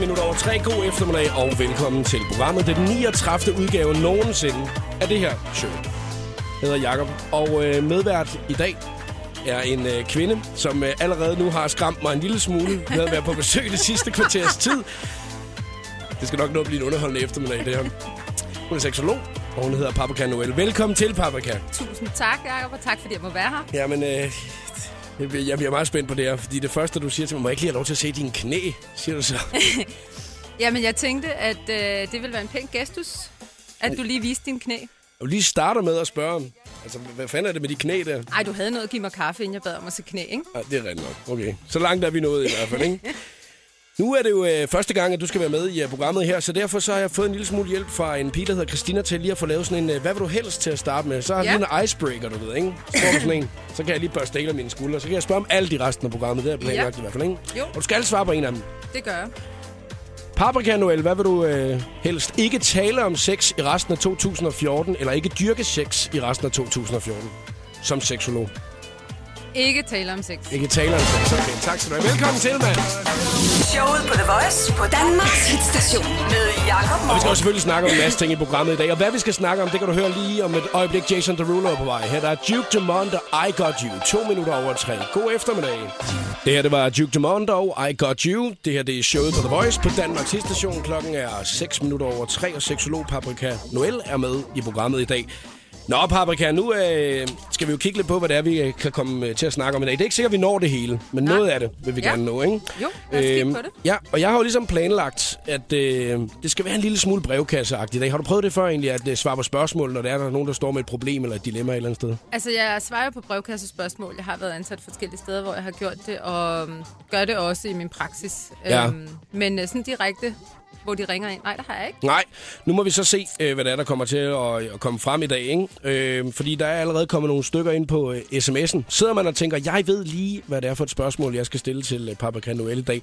klokken er blevet 1 minut over 3. God eftermiddag og velkommen til programmet. Det er den 39. udgave nogensinde af det her show. Jeg hedder Jakob og øh, medvært i dag er en øh, kvinde, som øh, allerede nu har skræmt mig en lille smule med at være på besøg det sidste kvarters tid. Det skal nok nå at blive en underholdende eftermiddag, det her. Hun er seksolog, og hun hedder Paprika Noel. Velkommen til, Paprika. Tusind tak, Jacob, og tak fordi jeg må være her. Jamen, øh, jeg jeg bliver meget spændt på det her, fordi det første, du siger til mig, må jeg ikke lige have lov til at se dine knæ, siger du så. Jamen, jeg tænkte, at øh, det ville være en pæn gestus, at du lige viste din knæ. Vil lige starter med at spørge om, altså, hvad fanden er det med de knæ der? Ej, du havde noget at give mig kaffe, inden jeg bad om at se knæ, ikke? Ej, det er rigtigt nok. Okay. Så langt er vi nået i hvert fald, ikke? Nu er det jo øh, første gang, at du skal være med i øh, programmet her, så derfor så har jeg fået en lille smule hjælp fra en pige, der hedder Christina, til lige at få lavet sådan en, øh, hvad vil du helst til at starte med? Så har Ja. en icebreaker, du ved, ikke? Så, sådan en, så kan jeg lige børste af mine skuldre, så kan jeg spørge om alt i resten af programmet, det er planlagt i hvert fald, ikke? Jo. Og du skal svare på en af dem. Det gør jeg. Paprika Noel, hvad vil du øh, helst? Ikke tale om sex i resten af 2014, eller ikke dyrke sex i resten af 2014? Som seksolog. Ikke tale om sex. Ikke tale om sex. Okay, tak skal du have. Velkommen til, mand. Showet på The Voice på Danmarks hitstation med Jakob Og vi skal også selvfølgelig snakke om en masse ting i programmet i dag. Og hvad vi skal snakke om, det kan du høre lige om et øjeblik. Jason Derulo er på vej. Her der er Duke Dumont og I Got You. To minutter over tre. God eftermiddag. Det her, det var Duke Dumont og I Got You. Det her, det er showet på The Voice på Danmarks station. Klokken er 6 minutter over tre, og seksolog Paprika Noel er med i programmet i dag. Nå, Paprika, nu øh, skal vi jo kigge lidt på, hvad det er, vi øh, kan komme øh, til at snakke om i dag. Det er ikke sikkert, at vi når det hele, men Nej. noget af det vil vi Ja. gerne nå, ikke? Jo, lad os kigge på det. Ja, og jeg har jo ligesom planlagt, at øh, det skal være en lille smule brevkasseagtigt i dag. Har du prøvet det før egentlig, at øh, svare på spørgsmål, når der er der er nogen, der står med et problem eller et dilemma et eller andet sted? Altså, jeg svarer på brevkassespørgsmål. Jeg har været ansat forskellige steder, hvor jeg har gjort det, og øhm, gør det også i min praksis. Ja. Øhm, men øh, sådan direkte, hvor de ringer ind, nej, det har jeg ikke. Nej, nu må vi så se, øh, hvad der er, der kommer til at, øh, at komme frem i dag. Ikke? Øh, fordi der er allerede kommet nogle stykker ind på øh, sms'en. Sidder man og tænker, jeg ved lige, hvad det er for et spørgsmål, jeg skal stille til øh, Papa Noel i dag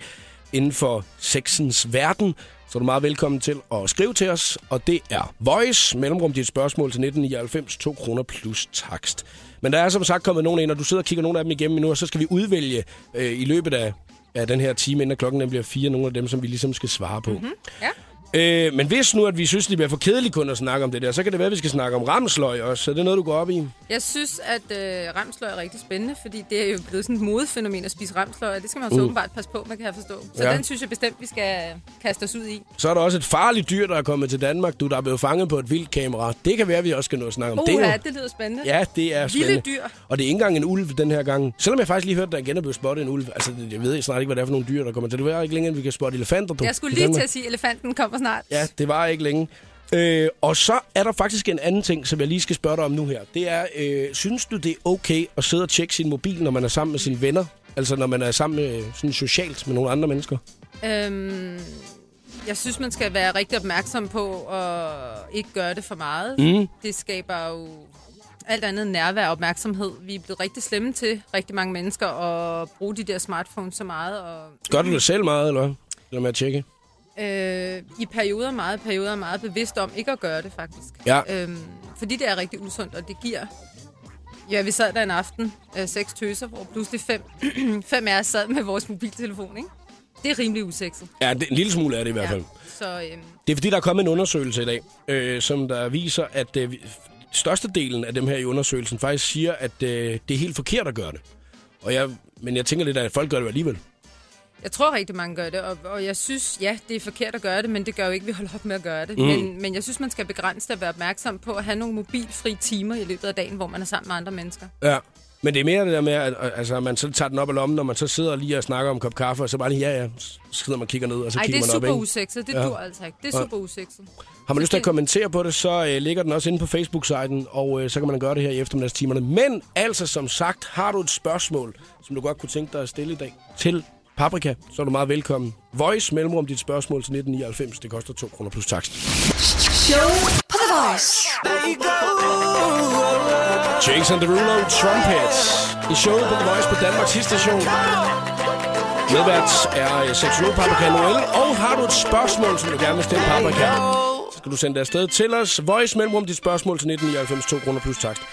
inden for sexens verden, så er du meget velkommen til at skrive til os. Og det er Voice, mellemrum dit spørgsmål til 1999, 2 kroner plus takst. Men der er som sagt kommet nogen ind, og du sidder og kigger nogle af dem igennem nu, og så skal vi udvælge øh, i løbet af, af den her time, inden klokken bliver fire, nogle af dem, som vi ligesom skal svare på. Mm-hmm. Ja. Øh, men hvis nu, at vi synes, det bliver for kedeligt kun at snakke om det der, så kan det være, at vi skal snakke om ramsløg også. Så det er noget, du går op i. Jeg synes, at øh, ramsløg er rigtig spændende, fordi det er jo blevet sådan et modefænomen at spise ramsløg, og det skal man så åbenbart passe på, man kan jeg forstå. Så Ja. den synes jeg bestemt, vi skal kaste os ud i. Så er der også et farligt dyr, der er kommet til Danmark. Du, der er blevet fanget på et vildt kamera. Det kan være, at vi også skal nå at snakke om det. Uha, jo- det lyder spændende. Ja, det er Vilde spændende. dyr. Og det er ikke engang en ulv den her gang. Selvom jeg faktisk lige hørte, at der igen er blevet spottet en ulv. Altså, jeg ved snart ikke, hvad det er for nogle dyr, der kommer til. Det er ikke længere, end vi kan spotte elefanter. Du, Jeg skulle lige til at sige, at elefanten kommer snart. Ja, det var ikke længe. Øh, og så er der faktisk en anden ting, som jeg lige skal spørge dig om nu her. Det er, øh, synes du, det er okay at sidde og tjekke sin mobil, når man er sammen med sine venner? Altså, når man er sammen med, sådan socialt med nogle andre mennesker? Øhm, jeg synes, man skal være rigtig opmærksom på at ikke gøre det for meget. Mm. Det skaber jo alt andet nærvær og opmærksomhed. Vi er blevet rigtig slemme til, rigtig mange mennesker, at bruge de der smartphones så meget. Og, Gør du det selv meget, eller hvad? Eller med at tjekke? Øh, I perioder meget, perioder meget bevidst om ikke at gøre det, faktisk. Ja. Øhm, fordi det er rigtig usundt, og det giver... Ja, vi sad der en aften, øh, seks tøser, hvor pludselig fem, fem af os sad med vores mobiltelefon, ikke? Det er rimelig usekset. Ja, det, en lille smule er det i hvert fald. Så øhm, Det er fordi, der er kommet en undersøgelse i dag, øh, som der viser, at øh, størstedelen af dem her i undersøgelsen faktisk siger, at øh, det er helt forkert at gøre det. Og jeg, men jeg tænker lidt, at folk gør det alligevel. Jeg tror rigtig mange gør det, og, og jeg synes, ja, det er forkert at gøre det, men det gør jo ikke, at vi holder op med at gøre det. Mm. Men, men jeg synes, man skal begrænse det og være opmærksom på at have nogle mobilfri timer i løbet af dagen, hvor man er sammen med andre mennesker. Ja. Men det er mere det der med, at altså, man så tager den op af lommen, når man så sidder lige og snakker om en kop kaffe, og så bare lige, ja, ja, så sidder man og kigger ned, og så det kigger er man op, super ikke? usekset. Det Ja. dur altså ikke. Det er Ja. super usekset. Har man lyst til at det- kommentere på det, så øh, ligger den også inde på Facebook-siden, og øh, så kan man gøre det her i eftermiddagstimerne. Men altså, som sagt, har du et spørgsmål, som du godt kunne tænke dig at stille i dag til Paprika, så er du meget velkommen. Voice mellemrum dit spørgsmål til 1999. Det koster 2 kroner plus takst. Show på The Voice. Jason Derulo, Trumpets. I showet på The Voice på Danmarks station. Medvært er øh, seksolog Paprika Noel. Og har du et spørgsmål, som du gerne vil stille Paprika, så skal du sende det afsted til os. Voice mellemrum dit spørgsmål til 1999, 2 kroner plus takst.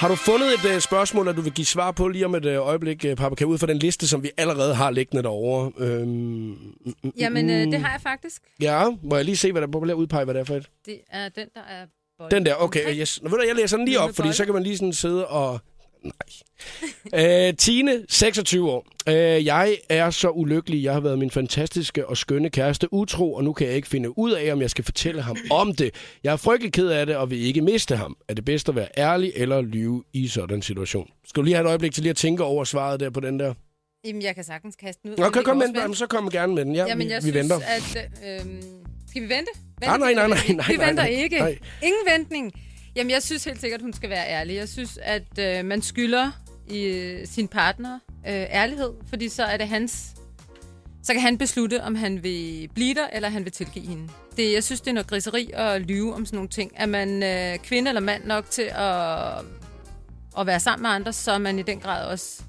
Har du fundet et uh, spørgsmål, at du vil give svar på lige om et uh, øjeblik, uh, Paprika, ud fra den liste, som vi allerede har liggende derovre? Øhm, mm, mm, Jamen, øh, det har jeg faktisk. Ja, må jeg lige se, hvad der er udpege, hvad det er for et? Det er den, der er bolden Den der, okay, omkring. yes. Nå, ved du, jeg læser den lige op, fordi så kan man lige sådan sidde og... Nej. Øh, Tine, 26 år. Øh, jeg er så ulykkelig. Jeg har været min fantastiske og skønne kæreste utro, og nu kan jeg ikke finde ud af, om jeg skal fortælle ham om det. Jeg er frygtelig ked af det, og vil ikke miste ham. Er det bedst at være ærlig eller lyve i sådan en situation? Skal du lige have et øjeblik til lige at tænke over svaret der på den der? Jamen, jeg kan sagtens kaste den ud. Vi kom med den. Jamen, så kom gerne med den. Ja, Jamen, vi, jeg vi synes, venter. at... Øh, skal vi vente? vente Nej, nej, nej, nej, nej, Vi nej, venter nej, ikke. nej. Ingen ventning. Jamen, jeg synes helt sikkert, hun skal være ærlig. Jeg synes, at øh, man skylder i øh, sin partner øh, ærlighed, fordi så er det hans... Så kan han beslutte, om han vil blive der, eller han vil tilgive hende. Det, jeg synes, det er noget griseri at lyve om sådan nogle ting. Er man øh, kvinde eller mand nok til at, at være sammen med andre, så er man i den grad også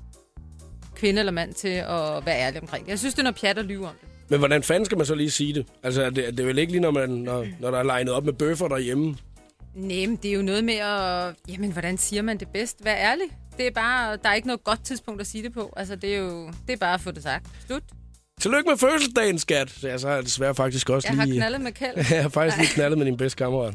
kvinde eller mand til at være ærlig omkring det. Jeg synes, det er noget pjat at lyve om det. Men hvordan fanden skal man så lige sige det? Altså, det, det er vel ikke lige, når, man, når, når der er legnet op med bøffer derhjemme? Nej, men det er jo noget med at... Jamen, hvordan siger man det bedst? Vær ærlig. Det er bare... Der er ikke noget godt tidspunkt at sige det på. Altså, det er jo... Det er bare at få det sagt. Slut. Tillykke med fødselsdagen, skat. Så jeg så har jeg desværre faktisk også Jeg har lige... knaldet med kald. jeg har faktisk lige knaldet med din bedste kammerat.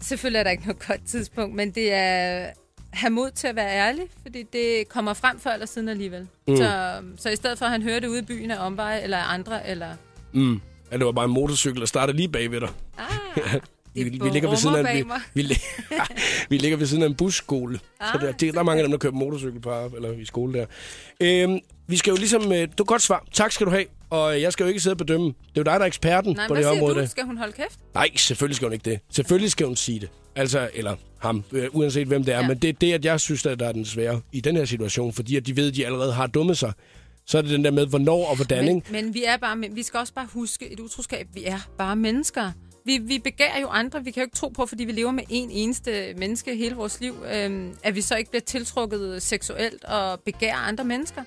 Selvfølgelig er der ikke noget godt tidspunkt, men det er have mod til at være ærlig, fordi det kommer frem før eller siden alligevel. Mm. Så, så i stedet for, at han hører det ude i byen af omveje, eller andre, eller... Mm. Ja, det var bare en motorcykel, der startede lige bag ved dig. Ah, Vi, vi, ligger ved siden af, vi, vi, vi ligger ved siden af en busskole. Ah, så der, det, der er mange af dem, der kører motorcykel på eller i skole der. Øhm, vi skal jo ligesom... Øh, du godt svar. Tak skal du have. Og jeg skal jo ikke sidde og bedømme. Det er jo dig, der er eksperten Nej, på det område. der. Skal hun holde kæft? Nej, selvfølgelig skal hun ikke det. Selvfølgelig skal hun sige det. Altså, eller ham, øh, uanset hvem det er. Ja. Men det er det, at jeg synes, at der er den svære i den her situation. Fordi at de ved, at de allerede har dummet sig. Så er det den der med, hvornår og hvordan, Men, ikke? men vi er bare, men vi skal også bare huske et utroskab. Vi er bare mennesker. Vi, vi begærer jo andre. Vi kan jo ikke tro på, fordi vi lever med en eneste menneske hele vores liv, øhm, at vi så ikke bliver tiltrukket seksuelt og begærer andre mennesker.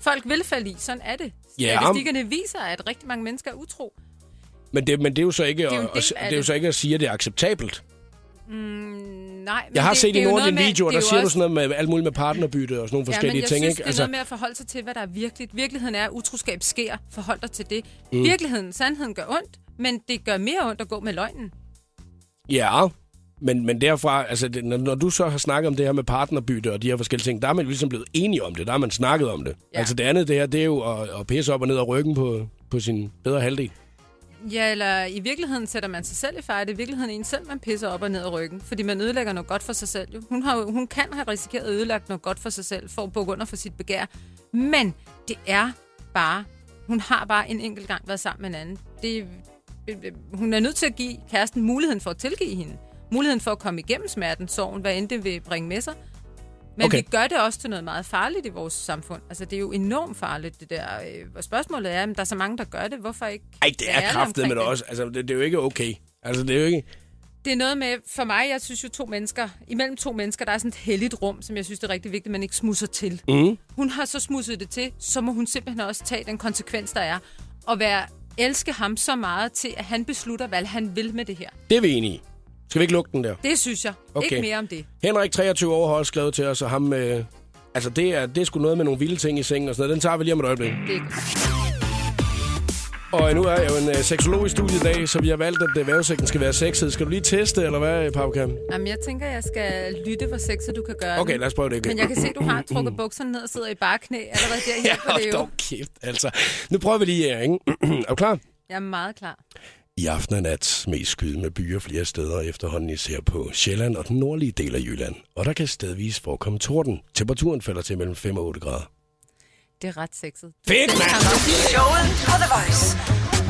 Folk vil falde i. Sådan er det. Ja, Statistikkerne viser, at rigtig mange mennesker er utro. Men det, men det er jo så ikke, er jo at, at, det er jo det. så ikke at sige, at det er acceptabelt. Nej, men Jeg har det, set det i er nogle af dine videoer, det er der siger du også- sådan noget med alt muligt med partnerbytte og sådan nogle Ja, forskellige jeg ting, synes, ikke? det er noget med at forholde sig til, hvad der er virkeligt. Virkeligheden er, at utroskab sker. Forhold dig til det. Mm. Virkeligheden, sandheden gør ondt, men det gør mere ondt at gå med løgnen. Ja, men, men derfra, altså det, når, når du så har snakket om det her med partnerbytte og de her forskellige ting, der er man ligesom blevet enige om det, der har man snakket om det. Ja. Altså det andet, det her, det er jo at, at pisse op og ned af ryggen på, på sin bedre halvdel. Ja, eller i virkeligheden sætter man sig selv i fare. Det er i virkeligheden en selv, man pisser op og ned af ryggen. Fordi man ødelægger noget godt for sig selv. Jo. Hun, har, hun kan have risikeret at ødelægge noget godt for sig selv, for at bukke under for sit begær. Men det er bare... Hun har bare en enkelt gang været sammen med en anden. Det, hun er nødt til at give kæresten muligheden for at tilgive hende. Muligheden for at komme igennem smerten, sorgen, hvad end det vil bringe med sig. Men Okay. vi gør det også til noget meget farligt i vores samfund. Altså, det er jo enormt farligt, det der. Øh, Og spørgsmålet er, om der er så mange, der gør det. Hvorfor ikke Ej, det er kraftet med det også. Altså, det, det er jo ikke okay. Altså, det er jo ikke... Det er noget med, for mig, jeg synes jo to mennesker, imellem to mennesker, der er sådan et helligt rum, som jeg synes, det er rigtig vigtigt, at man ikke smusser til. Mm. Hun har så smusset det til, så må hun simpelthen også tage den konsekvens, der er, og være, elske ham så meget til, at han beslutter, hvad han vil med det her. Det er vi enige i. Skal vi ikke lukke den der? Det synes jeg. Okay. Ikke mere om det. Henrik, 23 år, har også skrevet til os, og ham... Øh, altså, det er, det er sgu noget med nogle vilde ting i sengen og sådan noget. Den tager vi lige om et øjeblik. Det er godt. Og nu er jeg jo en øh, seksolog i studiet i dag, så vi har valgt, at øh, vævesigten skal være sexet. Skal du lige teste, eller hvad, Paukam? Jamen, jeg tænker, jeg skal lytte, hvor sexet du kan gøre Okay, den. lad os prøve det igen. Men jeg kan se, du har trukket bukserne ned og sidder i bare knæ. Allerede der Ja, hjælper det hold jo. dog kæft, altså. Nu prøver vi lige her, ikke? er du klar? Jeg er meget klar. I aften og nat mest skyde med byer flere steder efterhånden især på Sjælland og den nordlige del af Jylland. Og der kan stedvis forekomme torden. Temperaturen falder til mellem 5 og 8 grader. Det er ret sexet. Fedt, mand! Showet på The Voice.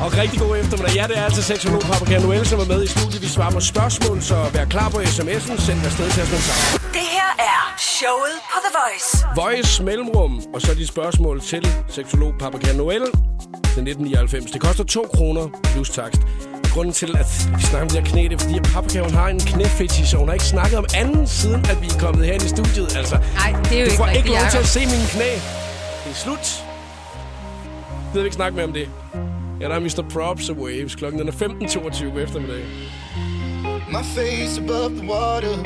Og rigtig god eftermiddag. Ja, det er altså seksolog Paprika Noel, som er med i studiet. Vi svarer på spørgsmål, så vær klar på sms'en. Send afsted til os med det her er showet på The Voice. Voice Mellemrum, og så de spørgsmål til seksolog Paprika Noel til 1999. Det koster 2 kroner plus takst. Grunden til, at vi snakker om det her knæ, det er, fordi at Paprika hun har en knæfetish, og hun har ikke snakket om anden siden, at vi er kommet herind i studiet. Altså, Nej, det er jo du ikke får rigtigt, ikke lov til at se mine knæ. Det er slut. Jeg ved vi ikke snakke mere om det. Ja, der er Mr. Props og Waves. Klokken er 15.22 på eftermiddag. My face above the water.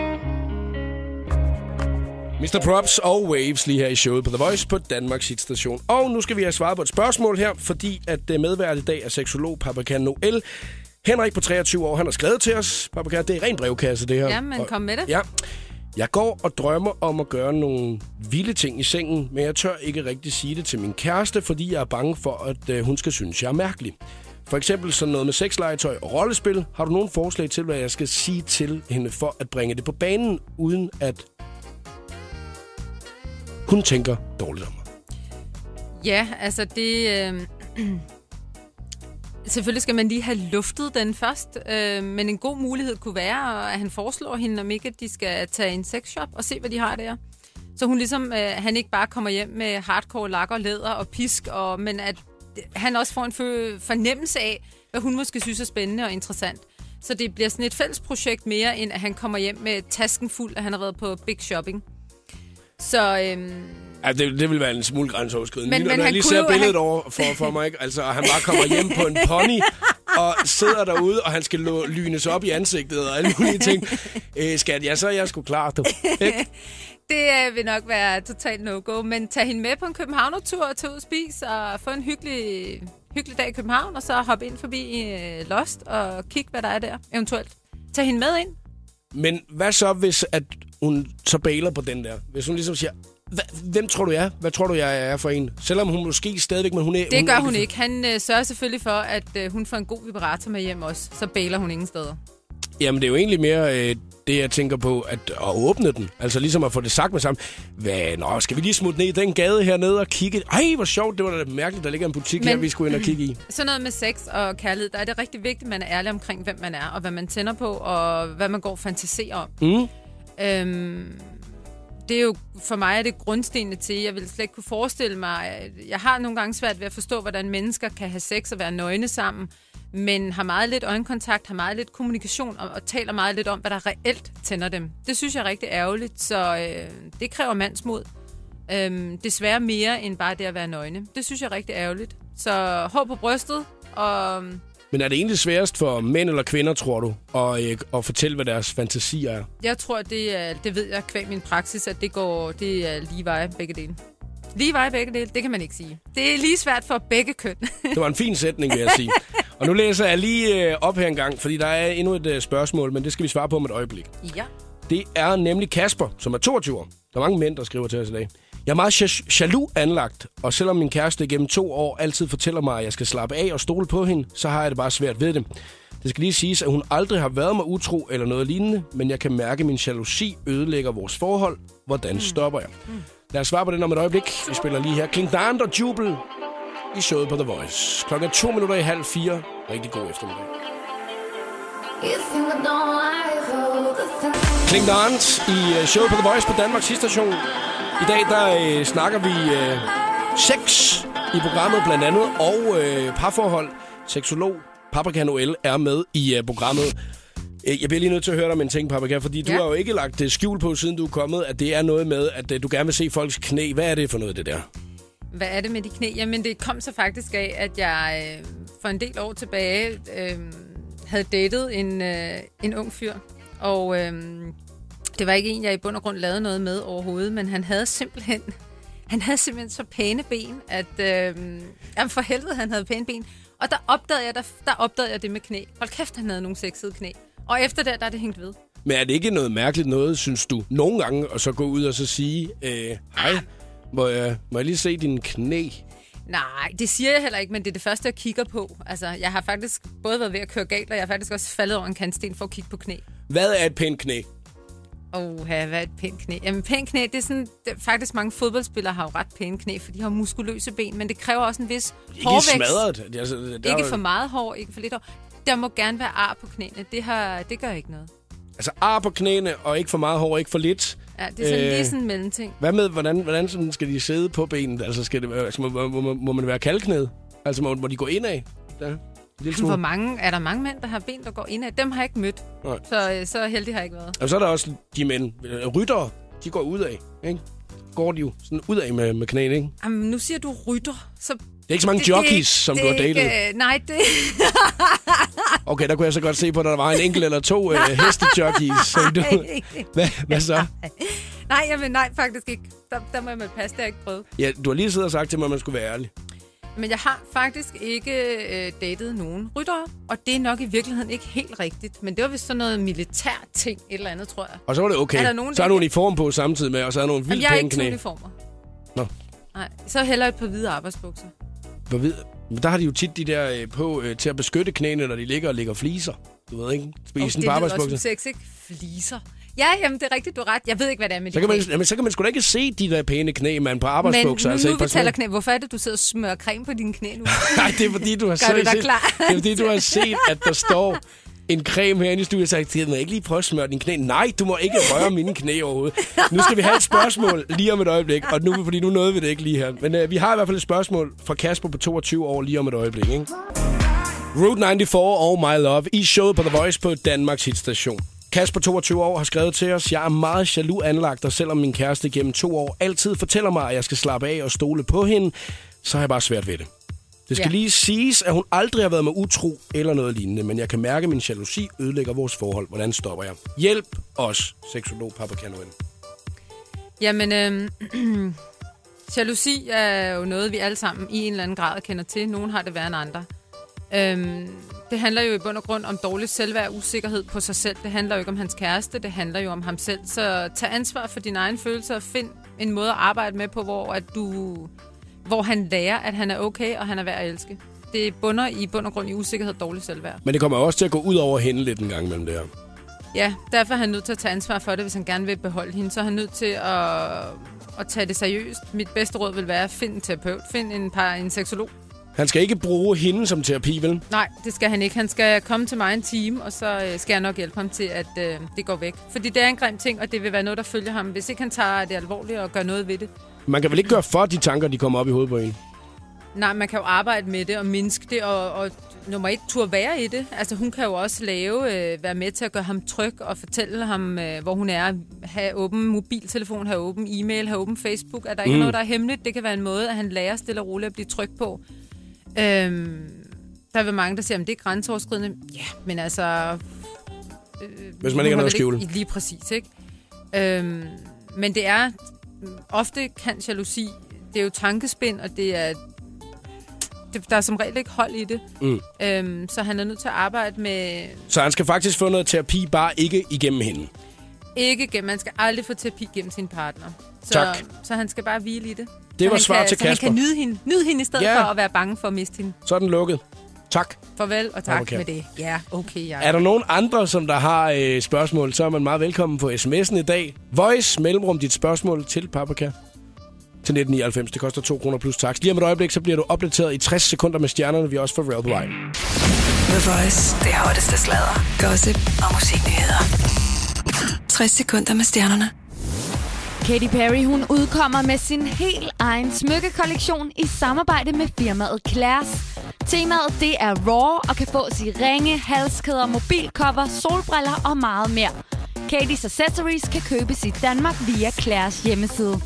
Mr. Props og Waves lige her i showet på The Voice på Danmarks Hitstation. Og nu skal vi have svaret på et spørgsmål her, fordi at øh, medvært i dag er seksolog Paprika Noel. Henrik på 23 år, han har skrevet til os. Paprika, det er ren brevkasse, det her. Ja, men kom med det. Ja. Jeg går og drømmer om at gøre nogle vilde ting i sengen, men jeg tør ikke rigtig sige det til min kæreste, fordi jeg er bange for, at øh, hun skal synes, jeg er mærkelig. For eksempel sådan noget med sexlegetøj og rollespil. Har du nogen forslag til, hvad jeg skal sige til hende for at bringe det på banen, uden at hun tænker dårligt om mig? Ja, altså det... Øh... Selvfølgelig skal man lige have luftet den først, øh, men en god mulighed kunne være, at han foreslår hende, om ikke at de skal tage en sexshop og se, hvad de har der. Så hun ligesom, øh, han ikke bare kommer hjem med hardcore lakker, læder og pisk, og, men at han også får en fø- fornemmelse af, hvad hun måske synes er spændende og interessant. Så det bliver sådan et fælles projekt mere, end at han kommer hjem med tasken fuld, at han har været på big shopping. Så øhm, Ja, det, det vil være en smule grænseoverskridende. Men- Lige men når jeg han lige ser billedet han- over for, for mig, ikke? Altså, og han bare kommer hjem på en pony og sidder derude, og han skal lo- lynes op i ansigtet og alle mulige ting. Øh, skat, ja, så er jeg sgu klar, du. Ikke? det øh, vil nok være totalt no-go. Men tag hende med på en Københavner-tur og tage ud og spise og få en hyggelig, hyggelig dag i København, og så hoppe ind forbi øh, Lost og kigge, hvad der er der eventuelt. Tag hende med ind. Men hvad så, hvis at hun så bailer på den der? Hvis hun ligesom siger, "Hva- hvem tror du jeg er? Hvad tror du, jeg er for en? Selvom hun måske stadigvæk, men hun er... Det gør hun ikke. Han øh, sørger selvfølgelig for, at øh, hun får en god vibrator med hjem også. Så bailer hun ingen steder. Jamen, det er jo egentlig mere øh, det, jeg tænker på, at, at åbne den. Altså ligesom at få det sagt med sammen. Hvad, nå, skal vi lige smutte ned i den gade hernede og kigge? Ej, hvor sjovt. Det var da mærkeligt, der ligger en butik. Men- her, vi skulle ind og kigge i. Sådan noget med sex og kærlighed, der er det rigtig vigtigt, at man er ærlig omkring, hvem man er, og hvad man tænder på, og hvad man går og fantaserer om. Mm. Øhm, det er jo, for mig er det grundstenene til, jeg vil slet ikke kunne forestille mig, jeg har nogle gange svært ved at forstå, hvordan mennesker kan have sex og være nøgne sammen, men har meget lidt øjenkontakt, har meget lidt kommunikation og, og taler meget lidt om, hvad der reelt tænder dem. Det synes jeg er rigtig ærgerligt, så øh, det kræver mandsmod. Øhm, desværre mere end bare det at være nøgne. Det synes jeg er rigtig ærgerligt. Så hår på brystet, og men er det egentlig sværest for mænd eller kvinder, tror du, at, øh, at fortælle, hvad deres fantasier er? Jeg tror, det, er, det ved jeg kvæg min praksis, at det går det er lige veje begge dele. Lige veje begge dele, det kan man ikke sige. Det er lige svært for begge køn. Det var en fin sætning, vil jeg sige. Og nu læser jeg lige øh, op her en gang, fordi der er endnu et øh, spørgsmål, men det skal vi svare på om et øjeblik. ja. Det er nemlig Kasper, som er 22 år. Der er mange mænd, der skriver til os i dag. Jeg er meget ja- jaloux anlagt, og selvom min kæreste gennem to år altid fortæller mig, at jeg skal slappe af og stole på hende, så har jeg det bare svært ved det. Det skal lige siges, at hun aldrig har været mig utro eller noget lignende, men jeg kan mærke, at min jalousi ødelægger vores forhold. Hvordan stopper jeg? Lad os svare på den om et øjeblik. Vi spiller lige her Kling Dant og Jubel i showet på The Voice. Klokken er to minutter i halv fire. Rigtig god eftermiddag. Kling Dance i øh, showet på The Voice på Danmarks station. I dag der øh, snakker vi øh, sex i programmet blandt andet, og øh, parforhold. Seksolog Paprika Noel er med i øh, programmet. Øh, Jeg bliver lige nødt til at høre dig om en ting, Paprika, fordi du Ja. har jo ikke lagt øh, skjul på, siden du er kommet, at det er noget med, at øh, du gerne vil se folks knæ. Hvad er det for noget, det der? Hvad er det med de knæ? Jamen, det kom så faktisk af, at jeg øh, for en del år tilbage øh, havde datet en, øh, en ung fyr. Og øh, det var ikke en, jeg i bund og grund lavede noget med overhovedet, men han havde simpelthen... Han havde simpelthen så pæne ben, at... Øh, jamen for helvede, han havde pæne ben. Og der opdagede jeg, der, der opdagede jeg det med knæ. Hold kæft, han havde nogle sexede knæ. Og efter det, der er det hængt ved. Men er det ikke noget mærkeligt noget, synes du, nogle gange, at så gå ud og så sige, øh, hej, må jeg, må jeg lige se dine knæ? Nej, det siger jeg heller ikke, men det er det første, jeg kigger på. Altså, jeg har faktisk både været ved at køre galt, og jeg har faktisk også faldet over en kantsten for at kigge på knæ. Hvad er et pænt knæ? Åh, hvad et pænt knæ? Jamen, pænt knæ, det er sådan... Det, faktisk mange fodboldspillere har jo ret pæne knæ, for de har muskuløse ben, men det kræver også en vis Ikke hårvækst. smadret. Det Altså, er Ikke jo- for meget hår, ikke for lidt hår. Der må gerne være ar på knæene. Det, har, det gør ikke noget. Altså ar på knæene, og ikke for meget hår, ikke for lidt. Ja, det er sådan, Øh. lige sådan en mellemting. Hvad med, hvordan, hvordan sådan skal de sidde på benet? Altså, skal det, altså må, må, må, må man være kalknæd? Altså, må, må de gå indad? Ja. Lille Hvor smule. mange, er der mange mænd, der har ben, der går indad? Dem har jeg ikke mødt. Nej. Så, øh, så heldig har jeg ikke været. Og så er der også de mænd, øh, ryttere, de går udad, ikke? Går de jo sådan udad med, med knæene, ikke? Jamen, nu siger du rytter, så... Det er ikke så mange jockeys, som det du har datet. Ikke, øh, nej, det... Okay, der kunne jeg så godt se på, at der var en enkelt eller to øh, hestejockeys. Som du... Hvad, hvad så? Nej, jamen, nej, faktisk ikke. Der, der må jeg passe, det har jeg ikke prøvet. Ja, du har lige siddet og sagt til mig, at man skulle være ærlig. Men jeg har faktisk ikke øh, datet nogen ryttere, og det er nok i virkeligheden ikke helt rigtigt. Men det var vist sådan noget militær ting, et eller andet, tror jeg. Og så var det okay. Er der nogen, så har du uniform på samtidig med, og så er nogle vildt jeg er pæne ikke knæ. uniformer. Nå. Nej, så heller et par hvide arbejdsbukser. Hvor ved, men der har de jo tit de der øh, på øh, til at beskytte knæene, når de ligger og ligger fliser. Du ved ikke? Spisen det på lyder også arbejdsbukser. sex, ikke? Fliser. Ja, jamen, det er rigtigt, du er ret. Jeg ved ikke, hvad det er med Så kan, man, jamen, så kan man sgu da ikke se de der pæne knæ, man på Men arbejdsbukser. nu, altså nu vi taler knæ. Hvorfor er det, du sidder og smører creme på dine knæ nu? Nej, det er fordi, du har Gør du set, set, klar? det er fordi, du har set, at der står en creme herinde i studiet, sagt, jeg må ikke lige prøve at smøre dine knæ. Nej, du må ikke røre mine knæ overhovedet. Nu skal vi have et spørgsmål lige om et øjeblik, og nu, fordi nu nåede vi det ikke lige her. Men øh, vi har i hvert fald et spørgsmål fra Kasper på 22 år lige om et øjeblik. Ikke? Route 94 og My Love i showet på The Voice på Danmarks hitstation. Kasper, 22 år, har skrevet til os, jeg er meget jaloux anlagt, og selvom min kæreste gennem to år altid fortæller mig, at jeg skal slappe af og stole på hende, så har jeg bare svært ved det. Det skal Ja. lige siges, at hun aldrig har været med utro eller noget lignende, men jeg kan mærke, at min jalousi ødelægger vores forhold. Hvordan stopper jeg? Hjælp os, seksolog Papa Canoel. Jamen, øhm, jalousi er jo noget, vi alle sammen i en eller anden grad kender til. Nogle har det værre end andre. Øhm, det handler jo i bund og grund om dårlig selvværd og usikkerhed på sig selv. Det handler jo ikke om hans kæreste, det handler jo om ham selv. Så tag ansvar for dine egne følelser og find en måde at arbejde med på, hvor, at du, hvor han lærer, at han er okay, og han er værd at elske. Det bunder i bund og grund i usikkerhed og dårlig selvværd. Men det kommer også til at gå ud over hende lidt en gang mellem det her. Ja, derfor er han nødt til at tage ansvar for det, hvis han gerne vil beholde hende. Så er han nødt til at, at tage det seriøst. Mit bedste råd vil være at finde en terapeut. Find en, par, en seksolog. Han skal ikke bruge hende som terapi, vel? Nej, det skal han ikke. Han skal komme til mig en time, og så øh, skal jeg nok hjælpe ham til, at øh, det går væk. Fordi det er en grim ting, og det vil være noget, der følger ham. Hvis ikke han tager det alvorligt og gør noget ved det. Man kan vel ikke gøre for de tanker, de kommer op i hovedet på en? Nej, man kan jo arbejde med det og mindske det, og, og nummer et, turde være i det. Altså hun kan jo også lave, øh, være med til at gøre ham tryg og fortælle ham, øh, hvor hun er. Have åben mobiltelefon, have åben e-mail, have åben Facebook. At der ikke Mm. er noget, der er hemmeligt. Det kan være en måde, at han lærer stille og roligt at blive tryg på. Øhm, der er vel mange, der siger, at det er grænseoverskridende. Ja, men altså... Øh, Hvis man ikke har noget at skjule. Lige præcis, ikke? Øhm, men det er... Ofte kan jalousi... Det er jo tankespind, og det er det, der er som regel ikke hold i det. Mm. Øhm, så han er nødt til at arbejde med... Så han skal faktisk få noget terapi, bare ikke igennem hende. Ikke gennem, man skal aldrig få terapi gennem sin partner. Så, Tak. så han skal bare hvile i det. Det så var han svar kan, til så han Kasper. kan nyde hende, nyde hende i stedet Ja. for at være bange for at miste hende. Så er den lukket. Tak. Farvel og tak Okay. med det. Ja, okay, jeg. Er der nogen andre, som der har øh, spørgsmål, så er man meget velkommen på sms'en i dag. Voice, mellemrum dit spørgsmål til Paprika til 1999. Det koster 2 kroner plus tax. Lige om et øjeblik, så bliver du opdateret i 60 sekunder med stjernerne. Vi er også for Real på vej. The Voice. Det hotteste sladder, gossip og musiknyheder. 60 sekunder med stjernerne. Katy Perry hun udkommer med sin helt egen smykkekollektion i samarbejde med firmaet Claire's. Temaet det er raw og kan fås i ringe, halskæder, mobilcover, solbriller og meget mere. Katys accessories kan købes i Danmark via Claire's hjemmeside.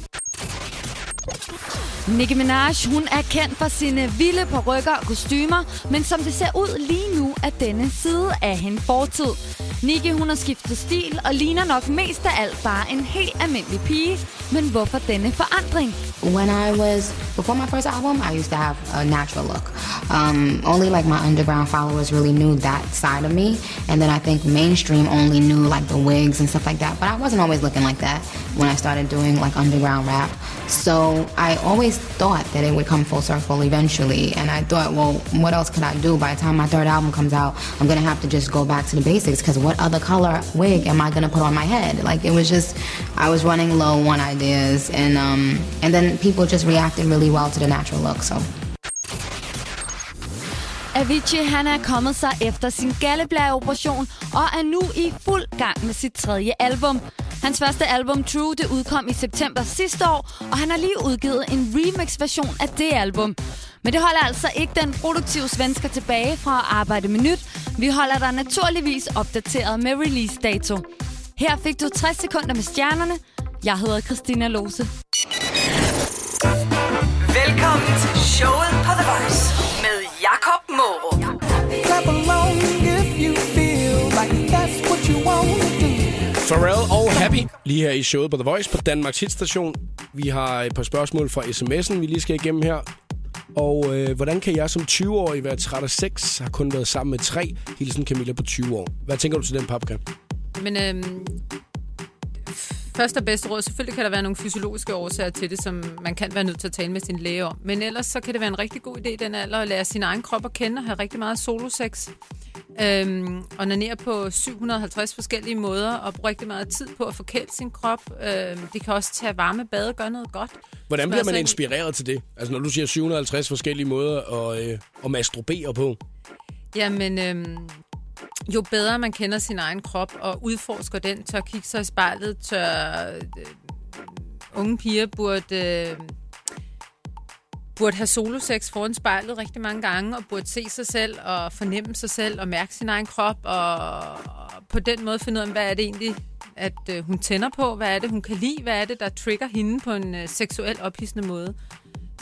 Nicki Minaj, hun er kendt for sine vilde perukker og kostymer, men som det ser ud lige nu, er denne side af hende fortid. Nicki, hun har skiftet stil og ligner nok mest af alt bare en helt almindelig pige. Men hvorfor denne forandring? When I was before my first album, I used to have a natural look. Um, only like my underground followers really knew that side of me, and then I think mainstream only knew like the wigs and stuff like that. But I wasn't always looking like that when I started doing like underground rap. So I always thought that it would come full circle eventually, and I thought, well, what else could I do? By the time my third album comes out, I'm gonna have to just go back to the basics because what other color wig am I gonna put on my head? Like it was just, I was running low on ideas, and um, and then people just reacted really well to the natural look. So Avicii han er kommet sig efter sin galleblæreoperation og er nu i fuld gang med sit tredje album. Hans første album, True, det udkom i september sidste år, og han har lige udgivet en remix-version af det album. Men det holder altså ikke den produktive svensker tilbage fra at arbejde med nyt. Vi holder dig naturligvis opdateret med release-dato. Her fik du 60 sekunder med stjernerne. Jeg hedder Christina Lose. Velkommen til showet på The Voice med Jakob Morup. Clap along if you feel like that's what you want to do. Pharrell lige her i showet på The Voice på Danmarks hitstation. Vi har et par spørgsmål fra sms'en, vi lige skal igennem her. Og øh, hvordan kan jeg som 20-årig være træt af sex? Har kun været sammen med tre. Hilsen Camilla på 20 år. Hvad tænker du til den, papka? Men øhm, første og bedste råd, selvfølgelig kan der være nogle fysiologiske årsager til det, som man kan være nødt til at tale med sin læge om. Men ellers så kan det være en rigtig god idé i den alder at lære sin egen krop at kende og have rigtig meget solosex. Øhm, og nanere på 750 forskellige måder og bruge rigtig meget tid på at forkæle sin krop. Øhm, det kan også tage varme bad og gøre noget godt. Hvordan bliver man sig ind i- inspireret til det? Altså når du siger 750 forskellige måder at, øh, at masturbere på. Jamen, øhm, jo bedre man kender sin egen krop og udforsker den, tør kigge sig i spejlet, tør øh, unge piger burde, øh, burde have solosex foran spejlet rigtig mange gange, og burde se sig selv og fornemme sig selv og mærke sin egen krop, og på den måde finde ud af, hvad er det egentlig, at øh, hun tænder på, hvad er det, hun kan lide, hvad er det, der trigger hende på en øh, seksuel ophidsende måde.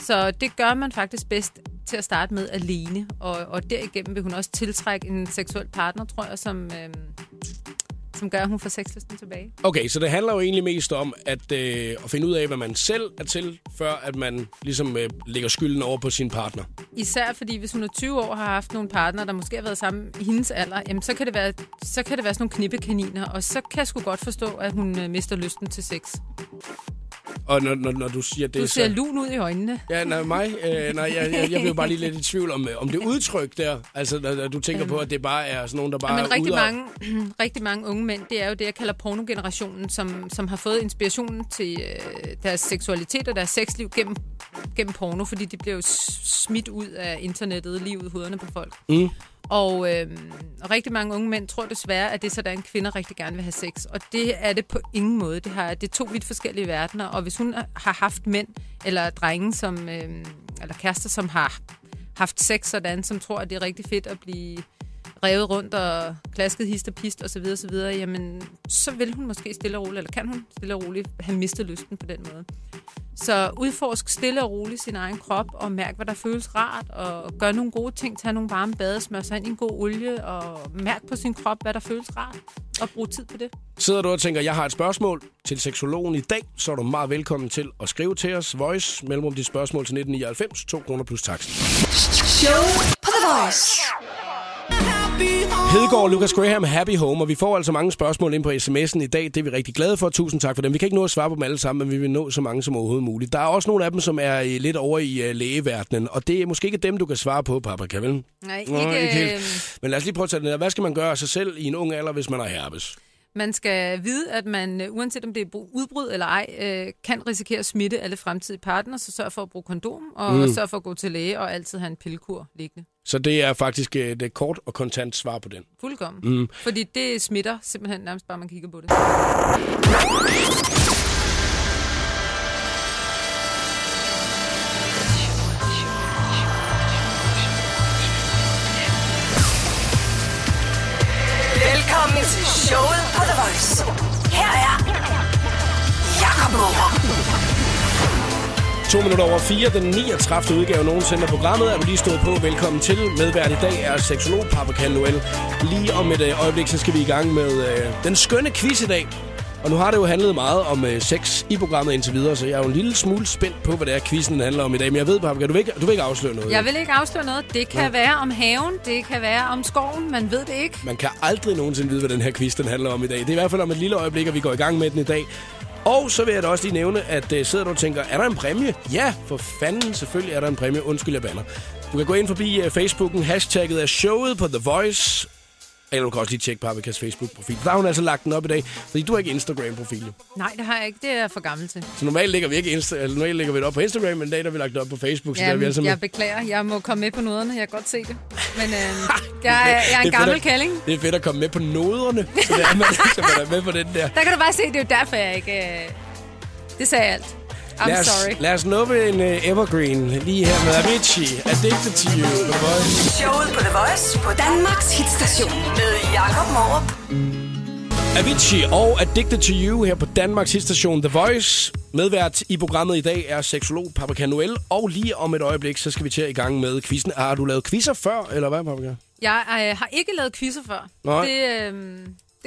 Så det gør man faktisk bedst til at starte med alene, og, og derigennem vil hun også tiltrække en seksuel partner, tror jeg, som, øh, som gør, at hun får sexlysten tilbage. Okay, så det handler jo egentlig mest om at, øh, at finde ud af, hvad man selv er til, før at man ligesom øh, lægger skylden over på sin partner. Især fordi, hvis hun er 20 år og har haft nogle partner, der måske har været sammen i hendes alder, jamen, så, kan det være, så kan det være sådan nogle knippekaniner, og så kan jeg sgu godt forstå, at hun øh, mister lysten til sex. Og når, når, når du siger det, Du ser så... lun ud i øjnene. Ja, nej, mig, øh, nej, jeg, jeg, jeg blev bare lige lidt i tvivl om, øh, om det udtryk der. Altså, når, når du tænker på, at det bare er sådan nogen, der bare Men er rigtig ude og- mange, rigtig mange unge mænd, det er jo det, jeg kalder pornogenerationen, som, som har fået inspirationen til øh, deres seksualitet og deres sexliv gennem, gennem porno, fordi de bliver jo smidt ud af internettet, lige ud i hovederne på folk. Mm. Og, øh, og rigtig mange unge mænd tror desværre, at det er sådan, at kvinder rigtig gerne vil have sex. Og det er det på ingen måde. Det, har, det er to vidt forskellige verdener. Og hvis hun har haft mænd eller drenge, som, øh, eller kærester, som har haft sex sådan, som tror, at det er rigtig fedt at blive revet rundt og klasket hist og pist og så videre, så videre, jamen, så vil hun måske stille og roligt, eller kan hun stille og roligt have mistet lysten på den måde. Så udforsk stille og roligt sin egen krop, og mærk, hvad der føles rart, og gør nogle gode ting, tag nogle varme bade, smør sig ind i en god olie, og mærk på sin krop, hvad der føles rart, og brug tid på det. Sidder du og tænker, jeg har et spørgsmål til seksologen i dag, så er du meget velkommen til at skrive til os. Voice, mellemrum dit spørgsmål til 1999, 2 kroner plus takst. Show på The Voice. Hedegaard Lucas Graham, Happy Home, og vi får altså mange spørgsmål ind på sms'en i dag. Det er vi rigtig glade for. Tusind tak for dem. Vi kan ikke nå at svare på dem alle sammen, men vi vil nå så mange som overhovedet muligt. Der er også nogle af dem, som er øh, lidt over i uh, lægeverdenen, og det er måske ikke dem, du kan svare på, Papa, kan vel? Nej, Nå, ikke, ikke helt. øh, Men lad os lige prøve at tage den her. Hvad skal man gøre af sig selv i en ung alder, hvis man har herpes? Man skal vide, at man, øh, uanset om det er bru- udbrud eller ej, øh, kan risikere at smitte alle fremtidige partnere, så sørg for at bruge kondom, og mm. sørg for at gå til læge, og altid have en pillekur liggende. Så det er faktisk øh, et kort og kontant svar på den. Fuldkommen. Mm. Fordi det smitter simpelthen nærmest bare, man kigger på det. Velkommen til showet på The Voice. Her er Jakob Morup. To minutter over fire, den 39. udgave nogensinde af programmet, er du lige stået på. Velkommen til. Medvært i dag er seksolog Paprika Noel. Lige om et øh, øjeblik, så skal vi i gang med øh, den skønne quiz i dag. Og nu har det jo handlet meget om øh, sex i programmet indtil videre, så jeg er jo en lille smule spændt på, hvad det er, quizzen handler om i dag. Men jeg ved, Paprika, du vil ikke, du vil ikke afsløre noget. Jeg vil ikke afsløre noget. Det kan være om haven, det kan være om skoven, man ved det ikke. Man kan aldrig nogensinde vide, hvad den her quiz den handler om i dag. Det er i hvert fald om et lille øjeblik, at vi går i gang med den i dag. Og så vil jeg da også lige nævne, at øh, sidder du og tænker, er der en præmie? Ja, for fanden, selvfølgelig er der en præmie. Undskyld, jeg banner. Du kan gå ind forbi øh, Facebooken. Hashtagget er showet på The Voice. Eller du kan også lige tjekke Paprikas Facebook-profil. Der har hun altså lagt den op i dag, fordi du har ikke Instagram-profil. Nej, det har jeg ikke. Det er jeg for gammel til. Så normalt lægger vi ikke Insta eller normalt lægger vi det op på Instagram, men i dag der har vi lagt det op på Facebook. Så der er vi altså med. jeg beklager. Jeg må komme med på noderne. Jeg kan godt se det. Men øh, jeg, er, jeg er en fedt gammel at- kælling. Det er fedt at komme med på noderne, så, det er, man, så man er med på den der. Der kan du bare se, det er jo derfor, jeg ikke... Øh, det sagde alt. I'm lad os, sorry. Lad os nuppe en uh, evergreen lige her med Avicii. Addicted to you. på The Voice. Showet på The Voice på Danmarks hitstation med Jakob Morup. Avicii og Addicted to You her på Danmarks hitstation The Voice. Medvært i programmet i dag er seksolog Paprika Noel. Og lige om et øjeblik, så skal vi til i gang med quizzen. Har du lavet quizzer før, eller hvad, Paprika? Jeg øh, har ikke lavet quizzer før. Nej. Det, øh,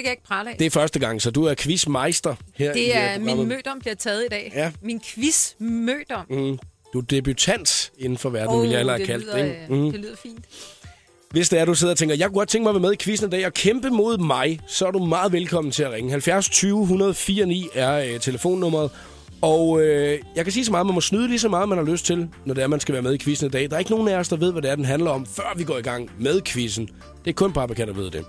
kan jeg ikke prale af. Det er første gang, så du er quizmeister her i Det øh, er min programmet. mødom bliver taget i dag. Ja. Min quiz mødom. Mm. Du er debutant inden for verden, oh, vil jeg hellere have det, ikke? øh, Mm. det lyder fint. Hvis det er, du sidder og tænker, jeg kunne godt tænke mig at være med i quizzen i dag og kæmpe mod mig, så er du meget velkommen til at ringe. 70 20 104 9 er øh, telefonnummeret. Og øh, jeg kan sige så meget, man må snyde lige så meget, man har lyst til, når det er, man skal være med i quizzen i dag. Der er ikke nogen af os, der ved, hvad det er, den handler om, før vi går i gang med quizzen. Det er kun Paprika, der ved det.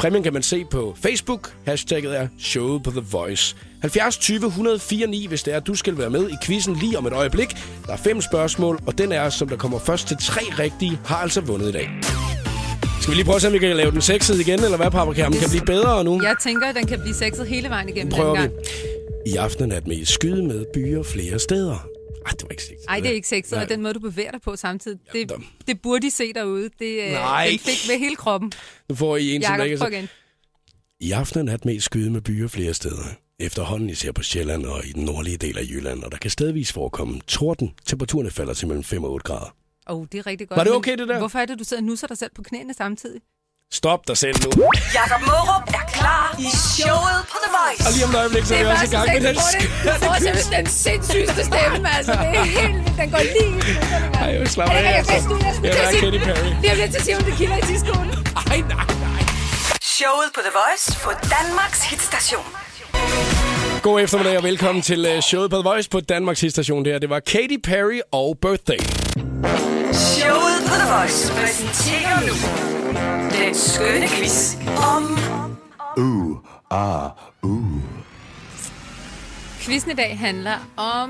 Præmien kan man se på Facebook. Hashtagget er showet på The Voice. 70 20 104 9, hvis det er, at du skal være med i quizzen lige om et øjeblik. Der er fem spørgsmål, og den er, som der kommer først til tre rigtige, har altså vundet i dag. Skal vi lige prøve at se, om vi kan lave den sexet igen, eller hvad, Paprika? Om den kan blive bedre nu? Jeg tænker, at den kan blive sexet hele vejen igennem Prøver den vi. gang. I aften er det med skyde med byer flere steder. Ej, det var ikke sexet. Ej, det er ikke sexet, Nej. og den måde, du bevæger dig på samtidig, det, Jamen, det burde de se derude. Det, øh, Nej. Den fik med hele kroppen. Nu får I en, som ikke prøv er igen. I aften er det med skyde med byer flere steder. Efterhånden især på Sjælland og i den nordlige del af Jylland, og der kan stedvis forekomme torden. Temperaturen falder til mellem 5 og 8 grader. Åh, oh, det er rigtig godt. Var det okay, det der? Hvorfor er det, du sidder og nusser dig selv på knæene samtidig? Stop dig selv nu. Jakob Mørup er klar i showet på The Voice. Og lige om et øjeblik, så er vi også i gang med den Du får simpelthen den sindssygeste stemme, altså. Det er helt vildt. Den går lige i Ej, jeg slapper af. ud, jeg er Katy Perry. Lige om lidt til Simon Tequila i sidste uge. Ej, nej, nej. Showet på The Voice på Danmarks hitstation. God eftermiddag og velkommen til øh, showet på The Voice på Danmarks station. Det her, det var Katy Perry og Birthday. Showet på The Voice præsenterer nu den skønne quiz om Quizzen i dag handler om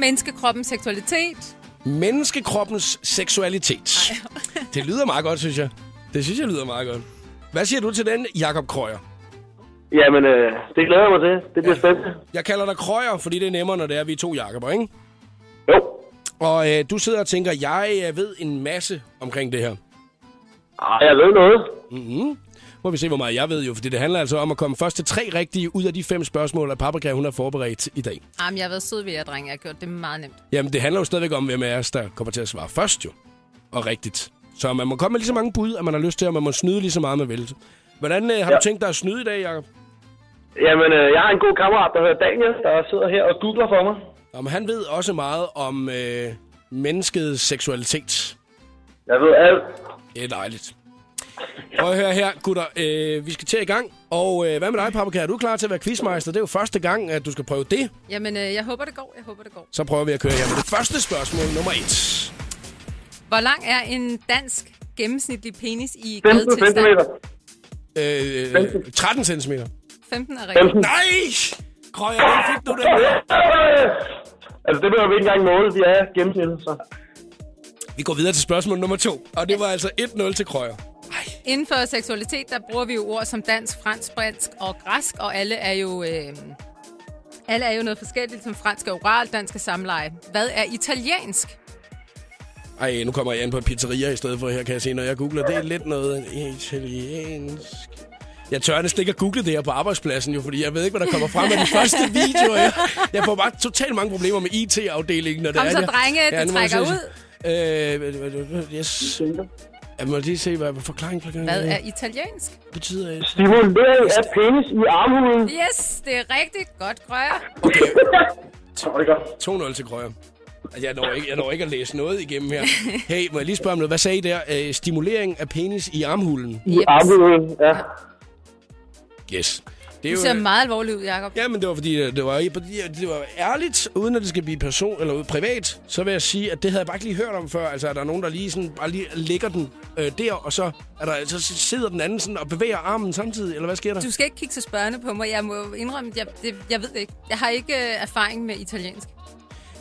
menneskekroppens seksualitet. Menneskekroppens seksualitet. Det lyder meget godt, synes jeg. Det synes jeg lyder meget godt. Hvad siger du til den, Jakob Krøyer? Jamen, øh, det glæder jeg mig til. Det bliver spændende. Jeg kalder dig Krøyer, fordi det er nemmere, når det er, vi er to Jakober, ikke? Jo. Og øh, du sidder og tænker, jeg øh, ved en masse omkring det her. Ej, jeg ved noget. Må vi se, hvor meget jeg ved jo, fordi det handler altså om at komme først til tre rigtige ud af de fem spørgsmål, at Paprika hun har forberedt i dag. Jamen, jeg har været sød ved jer, drenge. Jeg har gjort det meget nemt. Jamen, det handler jo stadigvæk om, hvem af os, der kommer til at svare først jo. Og rigtigt. Så man må komme med lige så mange bud, at man har lyst til, og man må snyde lige så meget, man vil. Hvordan øh, har ja. Du tænkt dig at snyde i dag, Jacob? Jamen, øh, jeg har en god kammerat, der hedder Daniel, der sidder her og googler for mig. Om han ved også meget om øh, menneskets seksualitet. Jeg ved alt. Det er dejligt. Prøv at høre her, gutter. Øh, vi skal til i gang. Og øh, hvad med dig, Paprika? Er du klar til at være quizmeister? Det er jo første gang, at du skal prøve det. Jamen, øh, jeg håber, det går. Jeg håber, det går. Så prøver vi at køre her med det første spørgsmål, nummer et. Hvor lang er en dansk gennemsnitlig penis i 15 glædetilstand? centimeter. Øh, 13 cm. 15 er rigtigt. 15. Nej! Krøjer, den fik du den. Altså, det behøver vi ikke engang måle. Vi er gennemsnittet, så... Vi går videre til spørgsmål nummer to. Og det var altså 1-0 til Krøjer. Ej, Inden for seksualitet, der bruger vi jo ord som dansk, fransk, spansk og græsk, og alle er jo... Øh, alle er jo noget forskelligt, som fransk er oral, dansk er samleje. Hvad er italiensk? Ej, nu kommer jeg ind på pizzeria i stedet for her, kan jeg se, når jeg googler. Det er lidt noget italiensk. Jeg tør næsten ikke at google det her på arbejdspladsen, jo, fordi jeg ved ikke, hvad der kommer frem af de første videoer. Jeg, jeg får bare totalt mange problemer med IT-afdelingen. Når Kom det er, så, jeg- drenge, det må jeg trækker ud. Øh, yes. Jeg må lige se, hvad forklaring forklaring Hvad er italiensk? betyder. det? Stimulering af penis i armhulen. Yes, det er rigtigt. Godt, Grøger. Okay, Så er det godt. 2-0 til Krøyer. Altså, Jeg når, ikke, jeg når ikke at læse noget igennem her. Hey, må jeg lige spørge om noget? Hvad sagde I der? Øh, stimulering af penis i armhulen? I armhulen, ja. Yes. Det er Du ser meget alvorlig ud, Jacob. Ja, men det var fordi, øh, det var, det var ærligt, uden at det skal blive person eller privat, så vil jeg sige, at det havde jeg bare ikke lige hørt om før. Altså, er der nogen, der lige sådan, bare lige lægger den øh, der, og så, er der, så sidder den anden sådan og bevæger armen samtidig, eller hvad sker der? Du skal ikke kigge så spørgende på mig. Jeg må indrømme, jeg, det, jeg ved ikke. Jeg har ikke øh, erfaring med italiensk.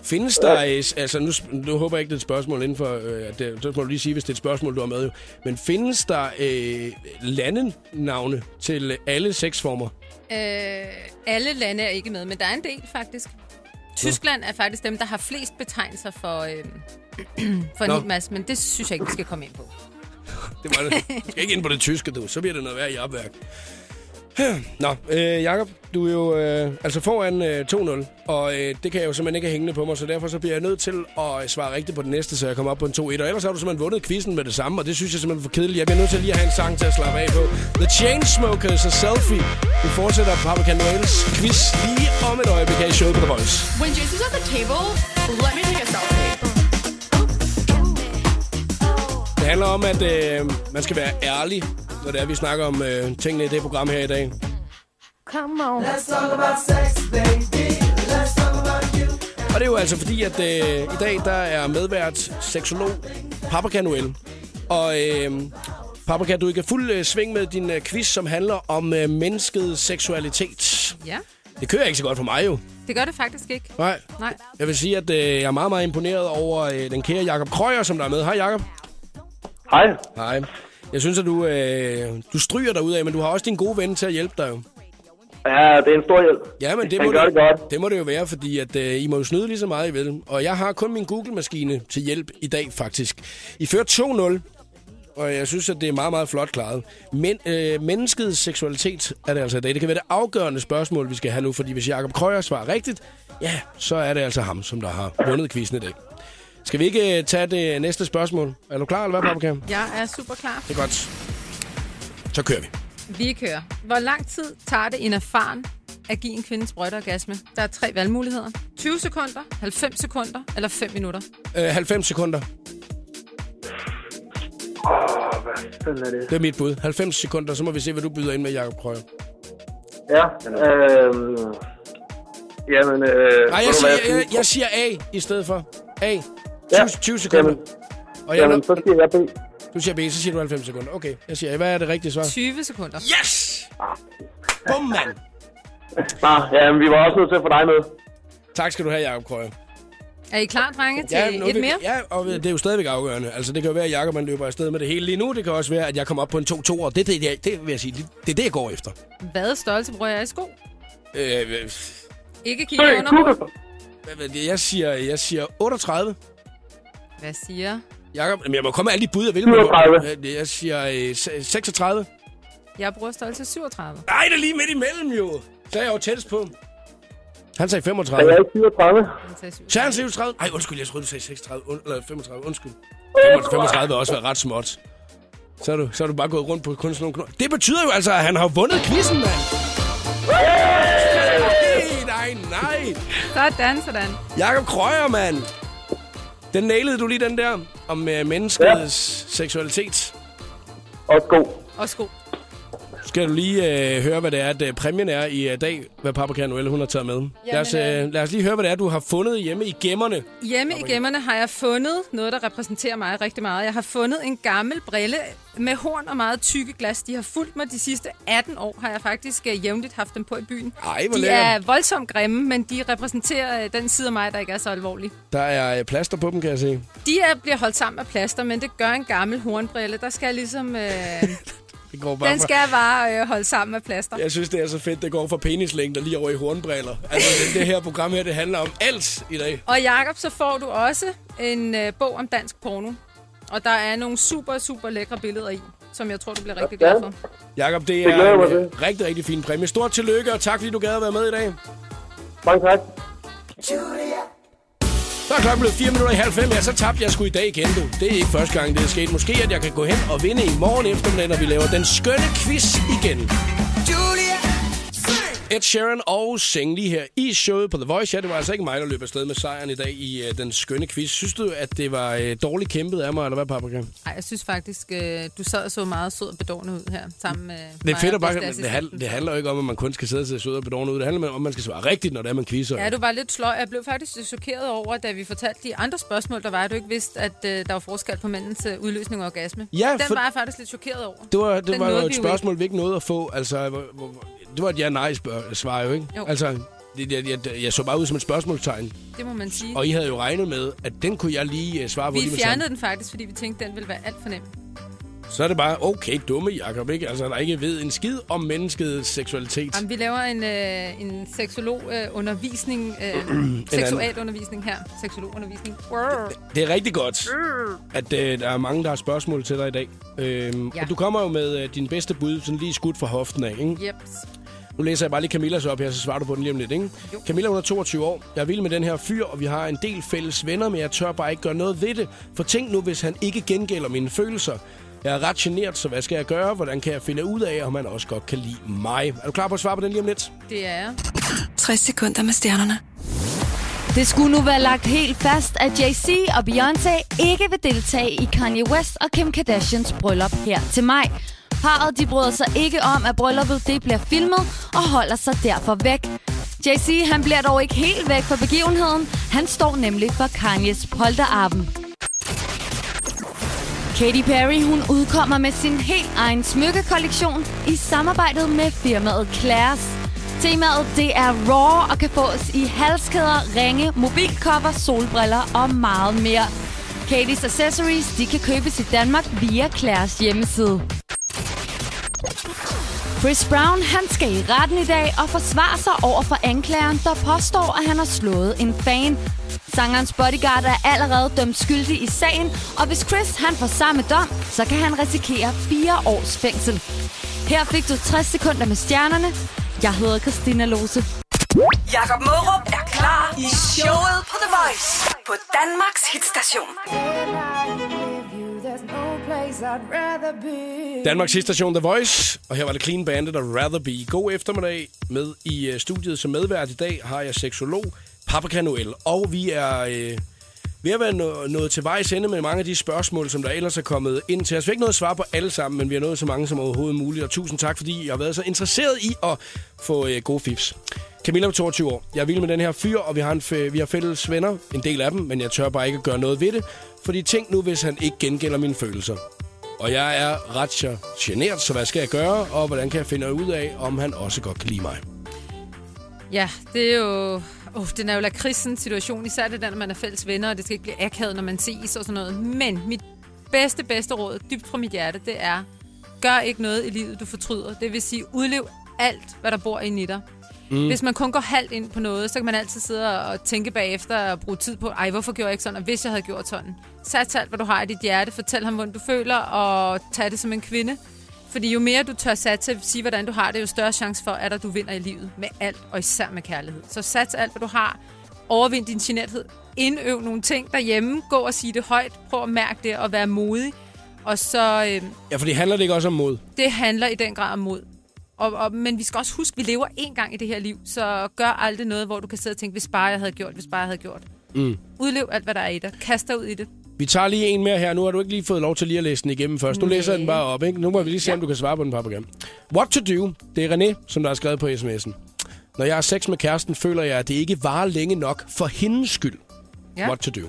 Findes der, altså nu, nu håber jeg ikke, det er et spørgsmål inden for, øh, at det, så må du lige sige, hvis det er et spørgsmål, du har med jo. Men findes der øh, landenavne til alle seks former? Øh, alle lande er ikke med, men der er en del faktisk. Tyskland er faktisk dem, der har flest betegnelser for, øh, for en Nå. hel masse, men det synes jeg ikke, vi skal komme ind på. Det var det. Du skal ikke ind på det tyske, du. Så bliver det noget værd i opværk. Nå, øh, Jacob, du er jo øh, altså foran øh, 2-0, og øh, det kan jeg jo simpelthen ikke have hængende på mig, så derfor så bliver jeg nødt til at øh, svare rigtigt på det næste, så jeg kommer op på en 2-1. Og ellers har du simpelthen vundet quizzen med det samme, og det synes jeg simpelthen er for kedeligt. Jeg bliver nødt til lige at have en sang til at slappe af på. The Chainsmokers og Selfie. Vi fortsætter Paprika Noels quiz lige om et øjeblik her i showet på The Voice. When Jason's at the table, let me take a selfie. Handler om, at øh, man skal være ærlig, når det er, vi snakker om øh, tingene i det program her i dag. Og det er jo altså fordi, at øh, i dag der er medvært seksolog Paprika Noel. Og øh, Paprika, du er i fuld øh, sving med din øh, quiz, som handler om øh, menneskets seksualitet. Ja, Det kører ikke så godt for mig jo. det gør det faktisk ikke. Nej. Nej. Jeg vil sige, at øh, jeg er meget, meget imponeret over øh, den kære Jakob Krøyer, som der er med. Hej Jakob. Hej. Hej. Jeg synes, at du, øh, du stryger dig ud af, men du har også din gode ven til at hjælpe dig jo. Ja, det er en stor hjælp. Ja, men det må, gør det, det godt. det må det jo være, fordi at, øh, I må jo snyde lige så meget, I vil. Og jeg har kun min Google-maskine til hjælp i dag, faktisk. I fører 2-0, og jeg synes, at det er meget, meget flot klaret. Men øh, menneskets seksualitet er det altså i dag. Det kan være det afgørende spørgsmål, vi skal have nu, fordi hvis Jacob Krøyer svarer rigtigt, ja, så er det altså ham, som der har vundet quizzen i dag. Skal vi ikke øh, tage det næste spørgsmål? Er du klar, eller hvad, Paprika? Jeg er super klar. Det er godt. Så kører vi. Vi kører. Hvor lang tid tager det en erfaren at give en kvinde sprøjteorgasme? Der er tre valgmuligheder. 20 sekunder, 90 sekunder eller 5 minutter. Øh, 90 sekunder. Åh, hvad fanden er det? Det er mit bud. 90 sekunder, så må vi se, hvad du byder ind med, Jacob Krøyer. Ja, øhm... Jamen, øh... Nej, jeg siger, jeg, jeg siger A i stedet for. A. 20, Ja. 20 sekunder. Jamen, Og jeg, jamen, så siger jeg B. du siger B, så siger du 90 sekunder. Okay, jeg siger. Hvad er det rigtige svar? 20 sekunder. Yes! Bum, mand! Nå, jamen, vi var også nødt til at få dig med. Tak skal du have, Jacob Krøyer. Er I klar, drenge, til nu et mere? Ja, og det er jo stadigvæk afgørende. Altså, det kan jo være, at Jacob man løber afsted med det hele lige nu. Det kan også være, at jeg kommer op på en 2-2, og det, det, det, det vil jeg sige, det, det er det, jeg går efter. Hvad størrelse bruger jeg i sko? Øh, øh, Ikke kigge under jeg, siger, jeg siger 38. Hvad siger? Jacob, men jeg må komme med alle de bud, jeg vil. 37. Øh, Jeg siger øh, se- 36. Jeg bruger størrelse 37. Nej, det er lige midt imellem jo. Så er jeg jo tættest på. Han sagde Er jeg 35. ikke 37? Han sagde 37. Så er han 37. Ej, undskyld, jeg troede, du sagde 36. Und, eller 35, undskyld. 35 vil også være ret småt. Så er, du, så er du bare gået rundt på kun sådan nogle knop. Det betyder jo altså, at han har vundet quizzen, mand. Nej, nej, nej. Sådan, sådan. Jakob Krøyer, mand. Den nailede du lige den der om øh, menneskets ja. seksualitet. Og sko. Og sko. Skal du lige øh, høre, hvad det er, at øh, præmien er i øh, dag, hvad Paprika Noelle hun har taget med. lad, os, øh, lad os lige høre, hvad det er, du har fundet hjemme i gemmerne. Hjemme i gemmerne har jeg fundet noget, der repræsenterer mig rigtig meget. Jeg har fundet en gammel brille med horn og meget tykke glas. De har fulgt mig de sidste 18 år, har jeg faktisk uh, jævnligt haft dem på i byen. Ej, hvor de lækkert. er voldsomt grimme, men de repræsenterer uh, den side af mig, der ikke er så alvorlig. Der er øh, plaster på dem, kan jeg se. De er, bliver holdt sammen af plaster, men det gør en gammel hornbrille. Der skal jeg ligesom... Uh, Det går bare den fra- skal bare uh, holde sammen af plaster. Jeg synes, det er så fedt, det går fra penislængder lige over i hornbriller. Altså, det, det her program her, det handler om alt i dag. Og Jakob, så får du også en øh, bog om dansk porno. Og der er nogle super, super lækre billeder i, som jeg tror, du bliver rigtig glad for. Jakob, det er jeg en mig øh, rigtig, rigtig fin præmie. Stort tillykke, og tak fordi du gad at være med i dag. Mange tak. Så er klokken blevet 4 minutter i halv fem. Ja, så tabte jeg sgu i dag igen, du. Det er ikke første gang, det er sket. Måske, at jeg kan gå hen og vinde i morgen eftermiddag, når vi laver den skønne quiz igen. Ed Sheeran og Sing lige her i showet på The Voice. Ja, det var altså ikke mig, der løb afsted med sejren i dag i uh, den skønne quiz. Synes du, at det var uh, dårligt kæmpet af mig, eller hvad, Paprika? Ej, jeg synes faktisk, øh, du sad og så meget sød og bedårende ud her, sammen med Det er fedt at bare, det, handler, det handler jo ikke om, at man kun skal sidde og se sød og bedårende ud. Det handler om, at man skal svare rigtigt, når det er, man quizzer. Ja, du var lidt sløj. Jeg blev faktisk chokeret over, da vi fortalte de andre spørgsmål, der var, at du ikke vidste, at øh, der var forskel på mændens øh, udløsning og orgasme. Ja, Den for- var jeg faktisk lidt chokeret over. Det var, det Den var jo et spørgsmål, vi ikke nåede at få. Altså, hvor, hvor- det var et ja-nej-svar jo, ikke? Jo. Altså, det, jeg, jeg, jeg, så bare ud som et spørgsmålstegn. Det må man sige. Og I havde jo regnet med, at den kunne jeg lige uh, svare på Vi fjernede den faktisk, fordi vi tænkte, den ville være alt for nem. Så er det bare, okay, dumme Jacob, ikke? Altså, der ikke ved en skid om menneskets seksualitet. Jamen, vi laver en, øh, en seksolog-undervisning, øh, seksualundervisning her. Seksologundervisning. Wow. Det er rigtig godt, at øh, der er mange, der har spørgsmål til dig i dag. Øhm, Ja. Og du kommer jo med øh, din bedste bud, sådan lige skudt fra hoften af, ikke? Yep. Nu læser jeg bare lige Camillas op her, så svarer du på den lige om lidt, ikke? Jo. Camilla, hun er 22 år. Jeg er vild med den her fyr, og vi har en del fælles venner, men jeg tør bare ikke gøre noget ved det. For tænk nu, hvis han ikke gengælder mine følelser. Jeg er ret genert, så hvad skal jeg gøre? Hvordan kan jeg finde ud af, om han også godt kan lide mig? Er du klar på at svare på den lige om lidt? Det er jeg. 60 sekunder med stjernerne. Det skulle nu være lagt helt fast, at Jay-Z og Beyoncé ikke vil deltage i Kanye West og Kim Kardashians bryllup her til maj. Parret de bryder sig ikke om, at brylluppet det bliver filmet og holder sig derfor væk. JC han bliver dog ikke helt væk fra begivenheden. Han står nemlig for Kanyes polterarben. Katy Perry hun udkommer med sin helt egen smykkekollektion i samarbejdet med firmaet Claire's. Temaet det er raw og kan fås i halskæder, ringe, mobilcover, solbriller og meget mere. Katys accessories de kan købes i Danmark via Claire's hjemmeside. Chris Brown han skal i retten i dag og forsvare sig over for anklageren, der påstår, at han har slået en fan. Sangerens bodyguard er allerede dømt skyldig i sagen, og hvis Chris han får samme dom, så kan han risikere fire års fængsel. Her fik du 60 sekunder med stjernerne. Jeg hedder Christina Lose. Jakob Mørup er klar i showet på The Voice på Danmarks hitstation. Danmarks sidste station The Voice, og her var det Clean Bandit og Rather Be. God eftermiddag med i øh, studiet som medvært i dag har jeg seksolog Paprika Noel, og vi er øh, ved at være nå- nået til vejs ende med mange af de spørgsmål, som der ellers er kommet ind til os. Vi har ikke nået at svare på alle sammen, men vi har nået så mange som overhovedet muligt, og tusind tak, fordi I har været så interesseret i at få øh, gode fifs. Camilla er 22 år. Jeg er vild med den her fyr, og vi har, en f- vi har fælles venner, en del af dem, men jeg tør bare ikke at gøre noget ved det, fordi tænk nu, hvis han ikke gengælder mine følelser. Og jeg er ret så genert, så hvad skal jeg gøre, og hvordan kan jeg finde ud af, om han også godt kan lide mig? Ja, det er jo... Oh, den er jo lakridsen situation, især det der, når man er fælles venner, og det skal ikke blive akavet, når man ses og sådan noget. Men mit bedste, bedste råd, dybt fra mit hjerte, det er, gør ikke noget i livet, du fortryder. Det vil sige, udlev alt, hvad der bor inde i dig. Mm. Hvis man kun går halvt ind på noget, så kan man altid sidde og tænke bagefter og bruge tid på, ej, hvorfor gjorde jeg ikke sådan, og hvis jeg havde gjort sådan. Sats alt, hvad du har i dit hjerte, fortæl ham, hvordan du føler, og tag det som en kvinde. Fordi jo mere du tør satse, sige hvordan du har det, jo større chance for, at du vinder i livet med alt, og især med kærlighed. Så sats alt, hvad du har. Overvind din generthed. Indøv nogle ting derhjemme. Gå og sige det højt. Prøv at mærke det og være modig. Og så, øh, Ja, for det handler det ikke også om mod? det handler i den grad om mod. Og, og, men vi skal også huske, at vi lever én gang i det her liv, så gør aldrig noget, hvor du kan sidde og tænke, hvis bare jeg havde gjort, hvis bare jeg havde gjort. Mm. Udlev alt, hvad der er i dig. Kast dig ud i det. Vi tager lige en mere her. Nu har du ikke lige fået lov til lige at læse den igennem først. Nu Nej. læser den bare op, ikke? Nu må vi lige se, om du kan svare på den, Paprika. What to do? Det er René, som der har skrevet på sms'en. Når jeg har sex med kæresten, føler jeg, at det ikke varer længe nok for hendes skyld. Ja. What to do?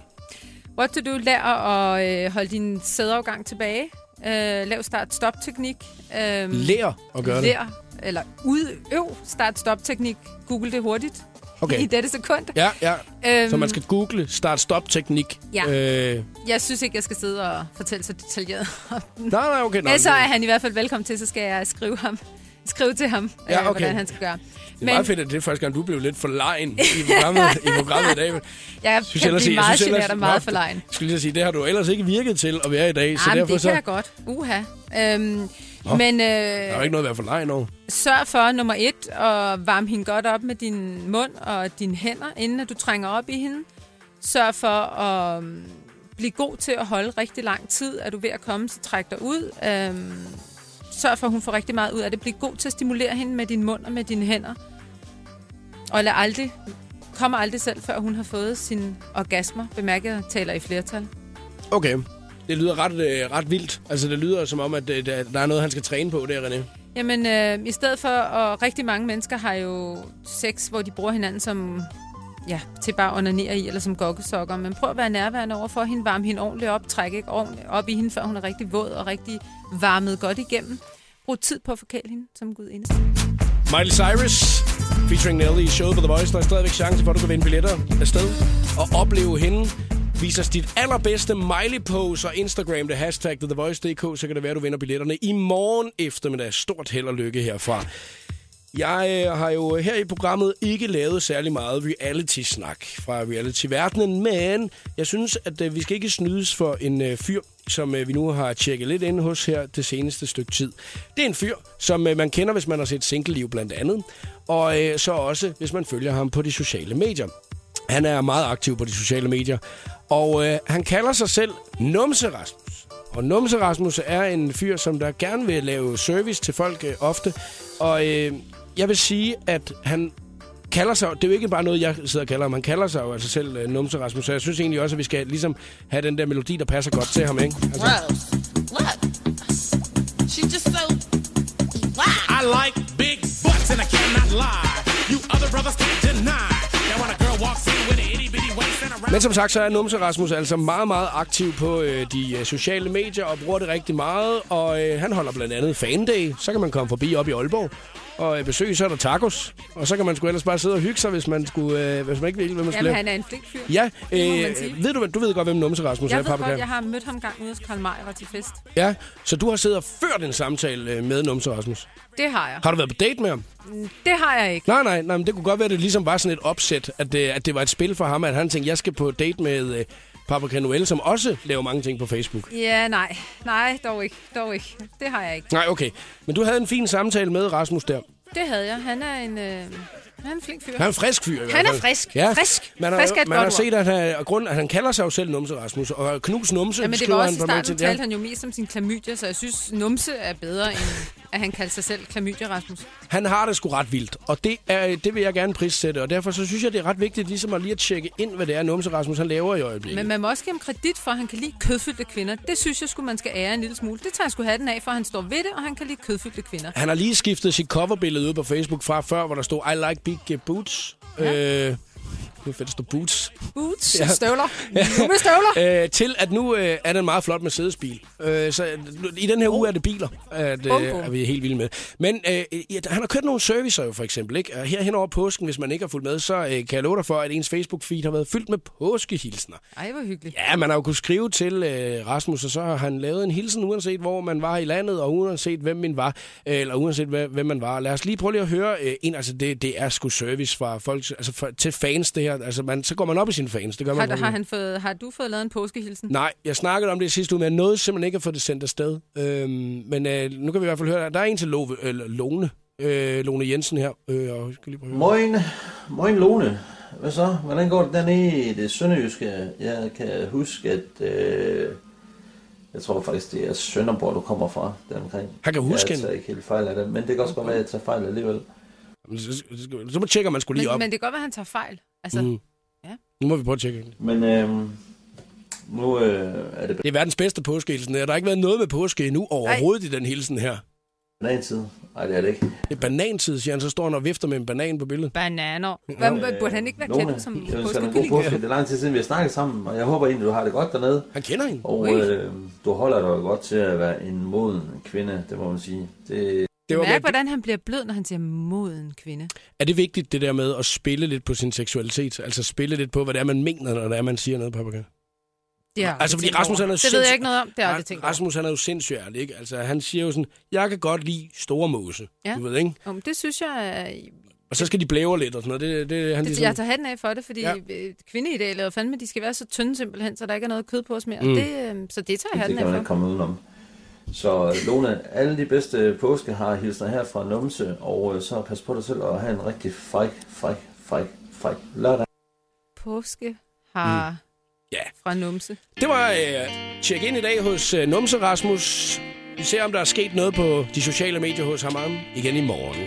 What to do? Lær at øh, holde din sædeafgang tilbage. Øh, lav start-stop-teknik. Øh, Lær at gøre det. Lær, eller udøv start-stop-teknik. Google det hurtigt. Okay. I dette sekund. Ja, ja. Øhm, Så man skal google start-stop-teknik. Ja. Øh, Jeg synes ikke, jeg skal sidde og fortælle så detaljeret. nej, nej, okay. Men så er han i hvert fald velkommen til, så skal jeg skrive ham. Skrive til ham, Ja, øh, okay. hvordan han skal gøre. Det er meget fedt, at det er første gang, du blev lidt for lejen i programmet, i programmet i dag. jeg Synes kan ellers- blive meget generet og meget for lejen. Jeg skulle lige sige, det har du ellers ikke virket til at være i dag. så Jamen, derfor det så, kan jeg godt. Uha. Øhm, Nå. men der øh, er jo ikke noget at være for lejen over. sørg for, nummer et, at varme hende godt op med din mund og dine hænder, inden at du trænger op i hende. Sørg for at øhm, blive god til at holde rigtig lang tid. Er du ved at komme, så træk dig ud. Øhm, sørg for, at hun får rigtig meget ud af det. Bliv god til at stimulere hende med din mund og med dine hænder. Og lad aldrig, kommer aldrig selv, før hun har fået sine orgasmer. Bemærk, jeg taler i flertal. Okay. Det lyder ret, øh, ret vildt. Altså, det lyder som om, at øh, der, der er noget, han skal træne på, der, René. Jamen, øh, i stedet for, og rigtig mange mennesker har jo sex, hvor de bruger hinanden som, ja, til bare at onanere i, eller som gokkesokker. Men prøv at være nærværende over for hende, varme hende ordentligt op, træk ikke ordentligt op i hende, før hun er rigtig våd og rigtig varmet godt igennem. Brug tid på at forkæle hende som Gud inde. Miley Cyrus, featuring Nelly i showet på The Voice. Der er stadigvæk chance for, at du kan vinde billetter afsted og opleve hende Vis os dit allerbedste Miley-pose og Instagram det hashtag TheVoice.dk, så kan det være, du vinder billetterne i morgen eftermiddag. Stort held og lykke herfra. Jeg øh, har jo her i programmet ikke lavet særlig meget reality-snak fra reality-verdenen, men jeg synes, at øh, vi skal ikke snydes for en øh, fyr, som øh, vi nu har tjekket lidt ind hos her det seneste stykke tid. Det er en fyr, som øh, man kender, hvis man har set Single-liv blandt andet, og øh, så også, hvis man følger ham på de sociale medier. Han er meget aktiv på de sociale medier, og øh, han kalder sig selv Numse Rasmus. Og Numse Rasmus er en fyr, som der gerne vil lave service til folk øh, ofte. Og øh, jeg vil sige, at han kalder sig... Det er jo ikke bare noget, jeg sidder og kalder ham. Han kalder sig jo altså selv øh, Numse Rasmus. Så jeg synes egentlig også, at vi skal ligesom have den der melodi, der passer godt til ham, ikke? Altså. Look. She's just so. Wow. I like big butts and I cannot lie. You other brothers can't deny. Now when a girl walks in with an Men som sagt, så er Numse Rasmus altså meget, meget aktiv på øh, de øh, sociale medier og bruger det rigtig meget. Og øh, han holder blandt andet Fan Day. Så kan man komme forbi op i Aalborg og øh, besøge, så er der tacos. Og så kan man sgu ellers bare sidde og hygge sig, hvis man, skulle, øh, hvis man ikke vil, hvad man skulle Jamen, han er en flink fyr. Ja, øh, ved du, du ved godt, hvem Numse Rasmus Jeg er, ved godt, jeg har mødt ham gang ude hos Karl Mayer til fest. Ja, så du har siddet og ført en samtale øh, med Numse Rasmus. Det har jeg. Har du været på date med ham? Det har jeg ikke. Nej, nej, nej, men det kunne godt være, at det ligesom var sådan et opsæt, at det, at det var et spil for ham, at han tænkte, jeg skal på date med øh, Paprika Noel, som også laver mange ting på Facebook. Ja, nej. Nej, dog ikke. Dog ikke. Det har jeg ikke. Nej, okay. Men du havde en fin samtale med Rasmus der. Det havde jeg. Han er en, øh, han er en flink fyr. Han er en frisk fyr Han er frisk. Ja. Frisk. Man har, Frisk er et man godt har set, at han, og grund, at han kalder sig jo selv Numse Rasmus. Og Knus Numse Ja, men det var han også i starten, talte han jo mest om sin klamydia, så jeg synes, numse er bedre, end at han kaldte sig selv klamydia, Rasmus. Han har det sgu ret vildt, og det, er, det vil jeg gerne prissætte. Og derfor så synes jeg, det er ret vigtigt ligesom at lige at tjekke ind, hvad det er, Numse Rasmus han laver i øjeblikket. Men man må også give ham kredit for, at han kan lide kødfyldte kvinder. Det synes jeg skulle man skal ære en lille smule. Det tager jeg sgu have den af, for han står ved det, og han kan lide kødfyldte kvinder. Han har lige skiftet sit coverbillede ud på Facebook fra før, hvor der stod I like Biggie Boots ja. uh, eh, nu fedt, der står boots. Boots, Ja. ja. støvler. Numme støvler. Øh, til at nu øh, er den meget flot Mercedes-bil. Øh, så nu- i den her uge er det biler, at, øh, er vi helt vilde med. Men øh, ja, han har kørt nogle servicer jo for eksempel. Ikke? Og her hen over påsken, hvis man ikke har fulgt med, så øh, kan jeg love dig for, at ens Facebook-feed har været fyldt med påskehilsner. Ej, hvor hyggeligt. Ja, man har jo kunnet skrive til øh, Rasmus, og så har han lavet en hilsen, uanset hvor man var i landet, og uanset hvem man var, øh, eller uanset hvad, hvem man var. Lad os lige prøve lige at høre øh, en, altså det, det er sgu service fra folk, altså for, til fans det her. Altså man, så går man op i sine fans, det gør man. Har, på- har, han fået, har du fået lavet en påskehilsen? Nej, jeg snakkede om det sidste uge, men jeg nåede simpelthen ikke at få det sendt afsted. Øhm, men øh, nu kan vi i hvert fald høre, der er en til Love, øh, Lone, øh, Lone Jensen her. Øh, og, skal lige prøve. Moin, moin Lone. Hvad så? Hvordan går det dernede i det sønderjyske? Jeg kan huske, at... Øh, jeg tror faktisk, det er Sønderborg, du kommer fra, deromkring. Han kan huske Jeg tager ikke helt fejl af det, men det kan også godt være, at jeg tager fejl alligevel. Så, så, så må tjekker man skulle lige Men, op. men det kan godt være, at han tager fejl. Altså, Mm. mm. Nu må vi prøve at tjekke. Men øh, nu øh, er det Det er verdens bedste påskehilsen. Der har ikke været noget med påske endnu overhovedet i den hilsen her. banantid. Nej, det er det ikke. Det er banantid, siger han. Så står han og vifter med en banan på billedet. bananer. Hvad, hvad, burde han ikke være Lone, kendt som påskekylling? påske. Det er lang tid siden, vi har snakket sammen, og jeg håber egentlig, du har det godt dernede. Han kender hende. Og øh, du holder dig godt til at være en moden kvinde, det må man sige. Det, Det var Mærk, med, hvordan han bliver blød, når han siger moden kvinde. er det vigtigt, det der med at spille lidt på sin seksualitet? Altså spille lidt på, hvad det er, man mener, når det er, man siger noget? Det, har jeg Altså, fordi Rasmus, over. han er det ved jeg sindssyg- ikke noget om. Det har jeg tænkt. Rasmus, han er jo sindssygt ærlig, ikke? Altså, han siger jo sådan, jeg kan godt lide store måse. Ja. Du ved, ikke? Om, det synes jeg er... Og så skal de blæve lidt og sådan noget. Det, det, han Det, ligesom... jeg tager hatten af for det, fordi Ja. ja. kvindeidealet er fandme, de skal være så tynde simpelthen, så der ikke er noget kød på os mere. Mm. Det, øh, så det tager jeg det hatten kan man af ikke for. komme udenom. Så Lone, alle de bedste påske har hilsner her fra Numse, og øh, så pas på dig selv og have en rigtig fræk, fræk, fræk, fræk lørdag. Påske har Mm. Ja. fra numse. Det var øh, tjek ind i dag hos øh, Numse Rasmus. Vi ser, om der er sket noget på de sociale medier hos ham igen i morgen.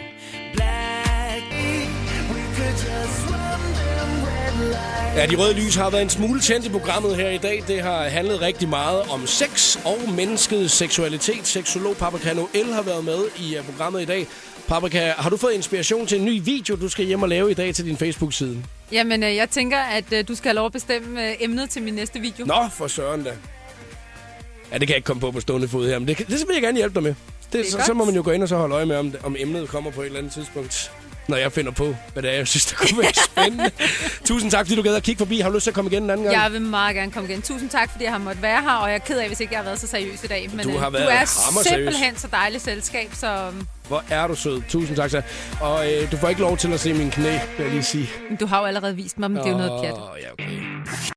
Ja, de røde lys har været en smule tændt i programmet her i dag. Det har handlet rigtig meget om sex og menneskets seksualitet. Seksolog Paprika Noel har været med i uh, programmet i dag. Paprika, har du fået inspiration til en ny video, du skal hjem og lave i dag til din Facebook-side? Jamen, øh, jeg tænker, at øh, du skal have lov at bestemme øh, emnet til min næste video. Nå, for søren da. Ja, det kan jeg ikke komme på på stående fod her, men det, det vil jeg gerne hjælpe dig med. Det, Det så, godt. så må man jo gå ind og så holde øje med, om, om emnet kommer på et eller andet tidspunkt. Når jeg finder på, hvad det er, jeg synes, der kunne være spændende. Tusind tak, fordi du gad at kigge forbi. Har du lyst til at komme igen en anden gang? Jeg vil meget gerne komme igen. Tusind tak, fordi jeg har måttet være her, og jeg er ked af, hvis ikke jeg har været så seriøs i dag. Men Du øh, har været du er simpelthen så dejligt selskab, så Hvor er du sød. Tusind tak, Sarah. Og øh, du får ikke lov til at se min knæ, vil jeg lige sige. du har jo allerede vist mig, men det er jo noget pjat. Åh, ja, okay.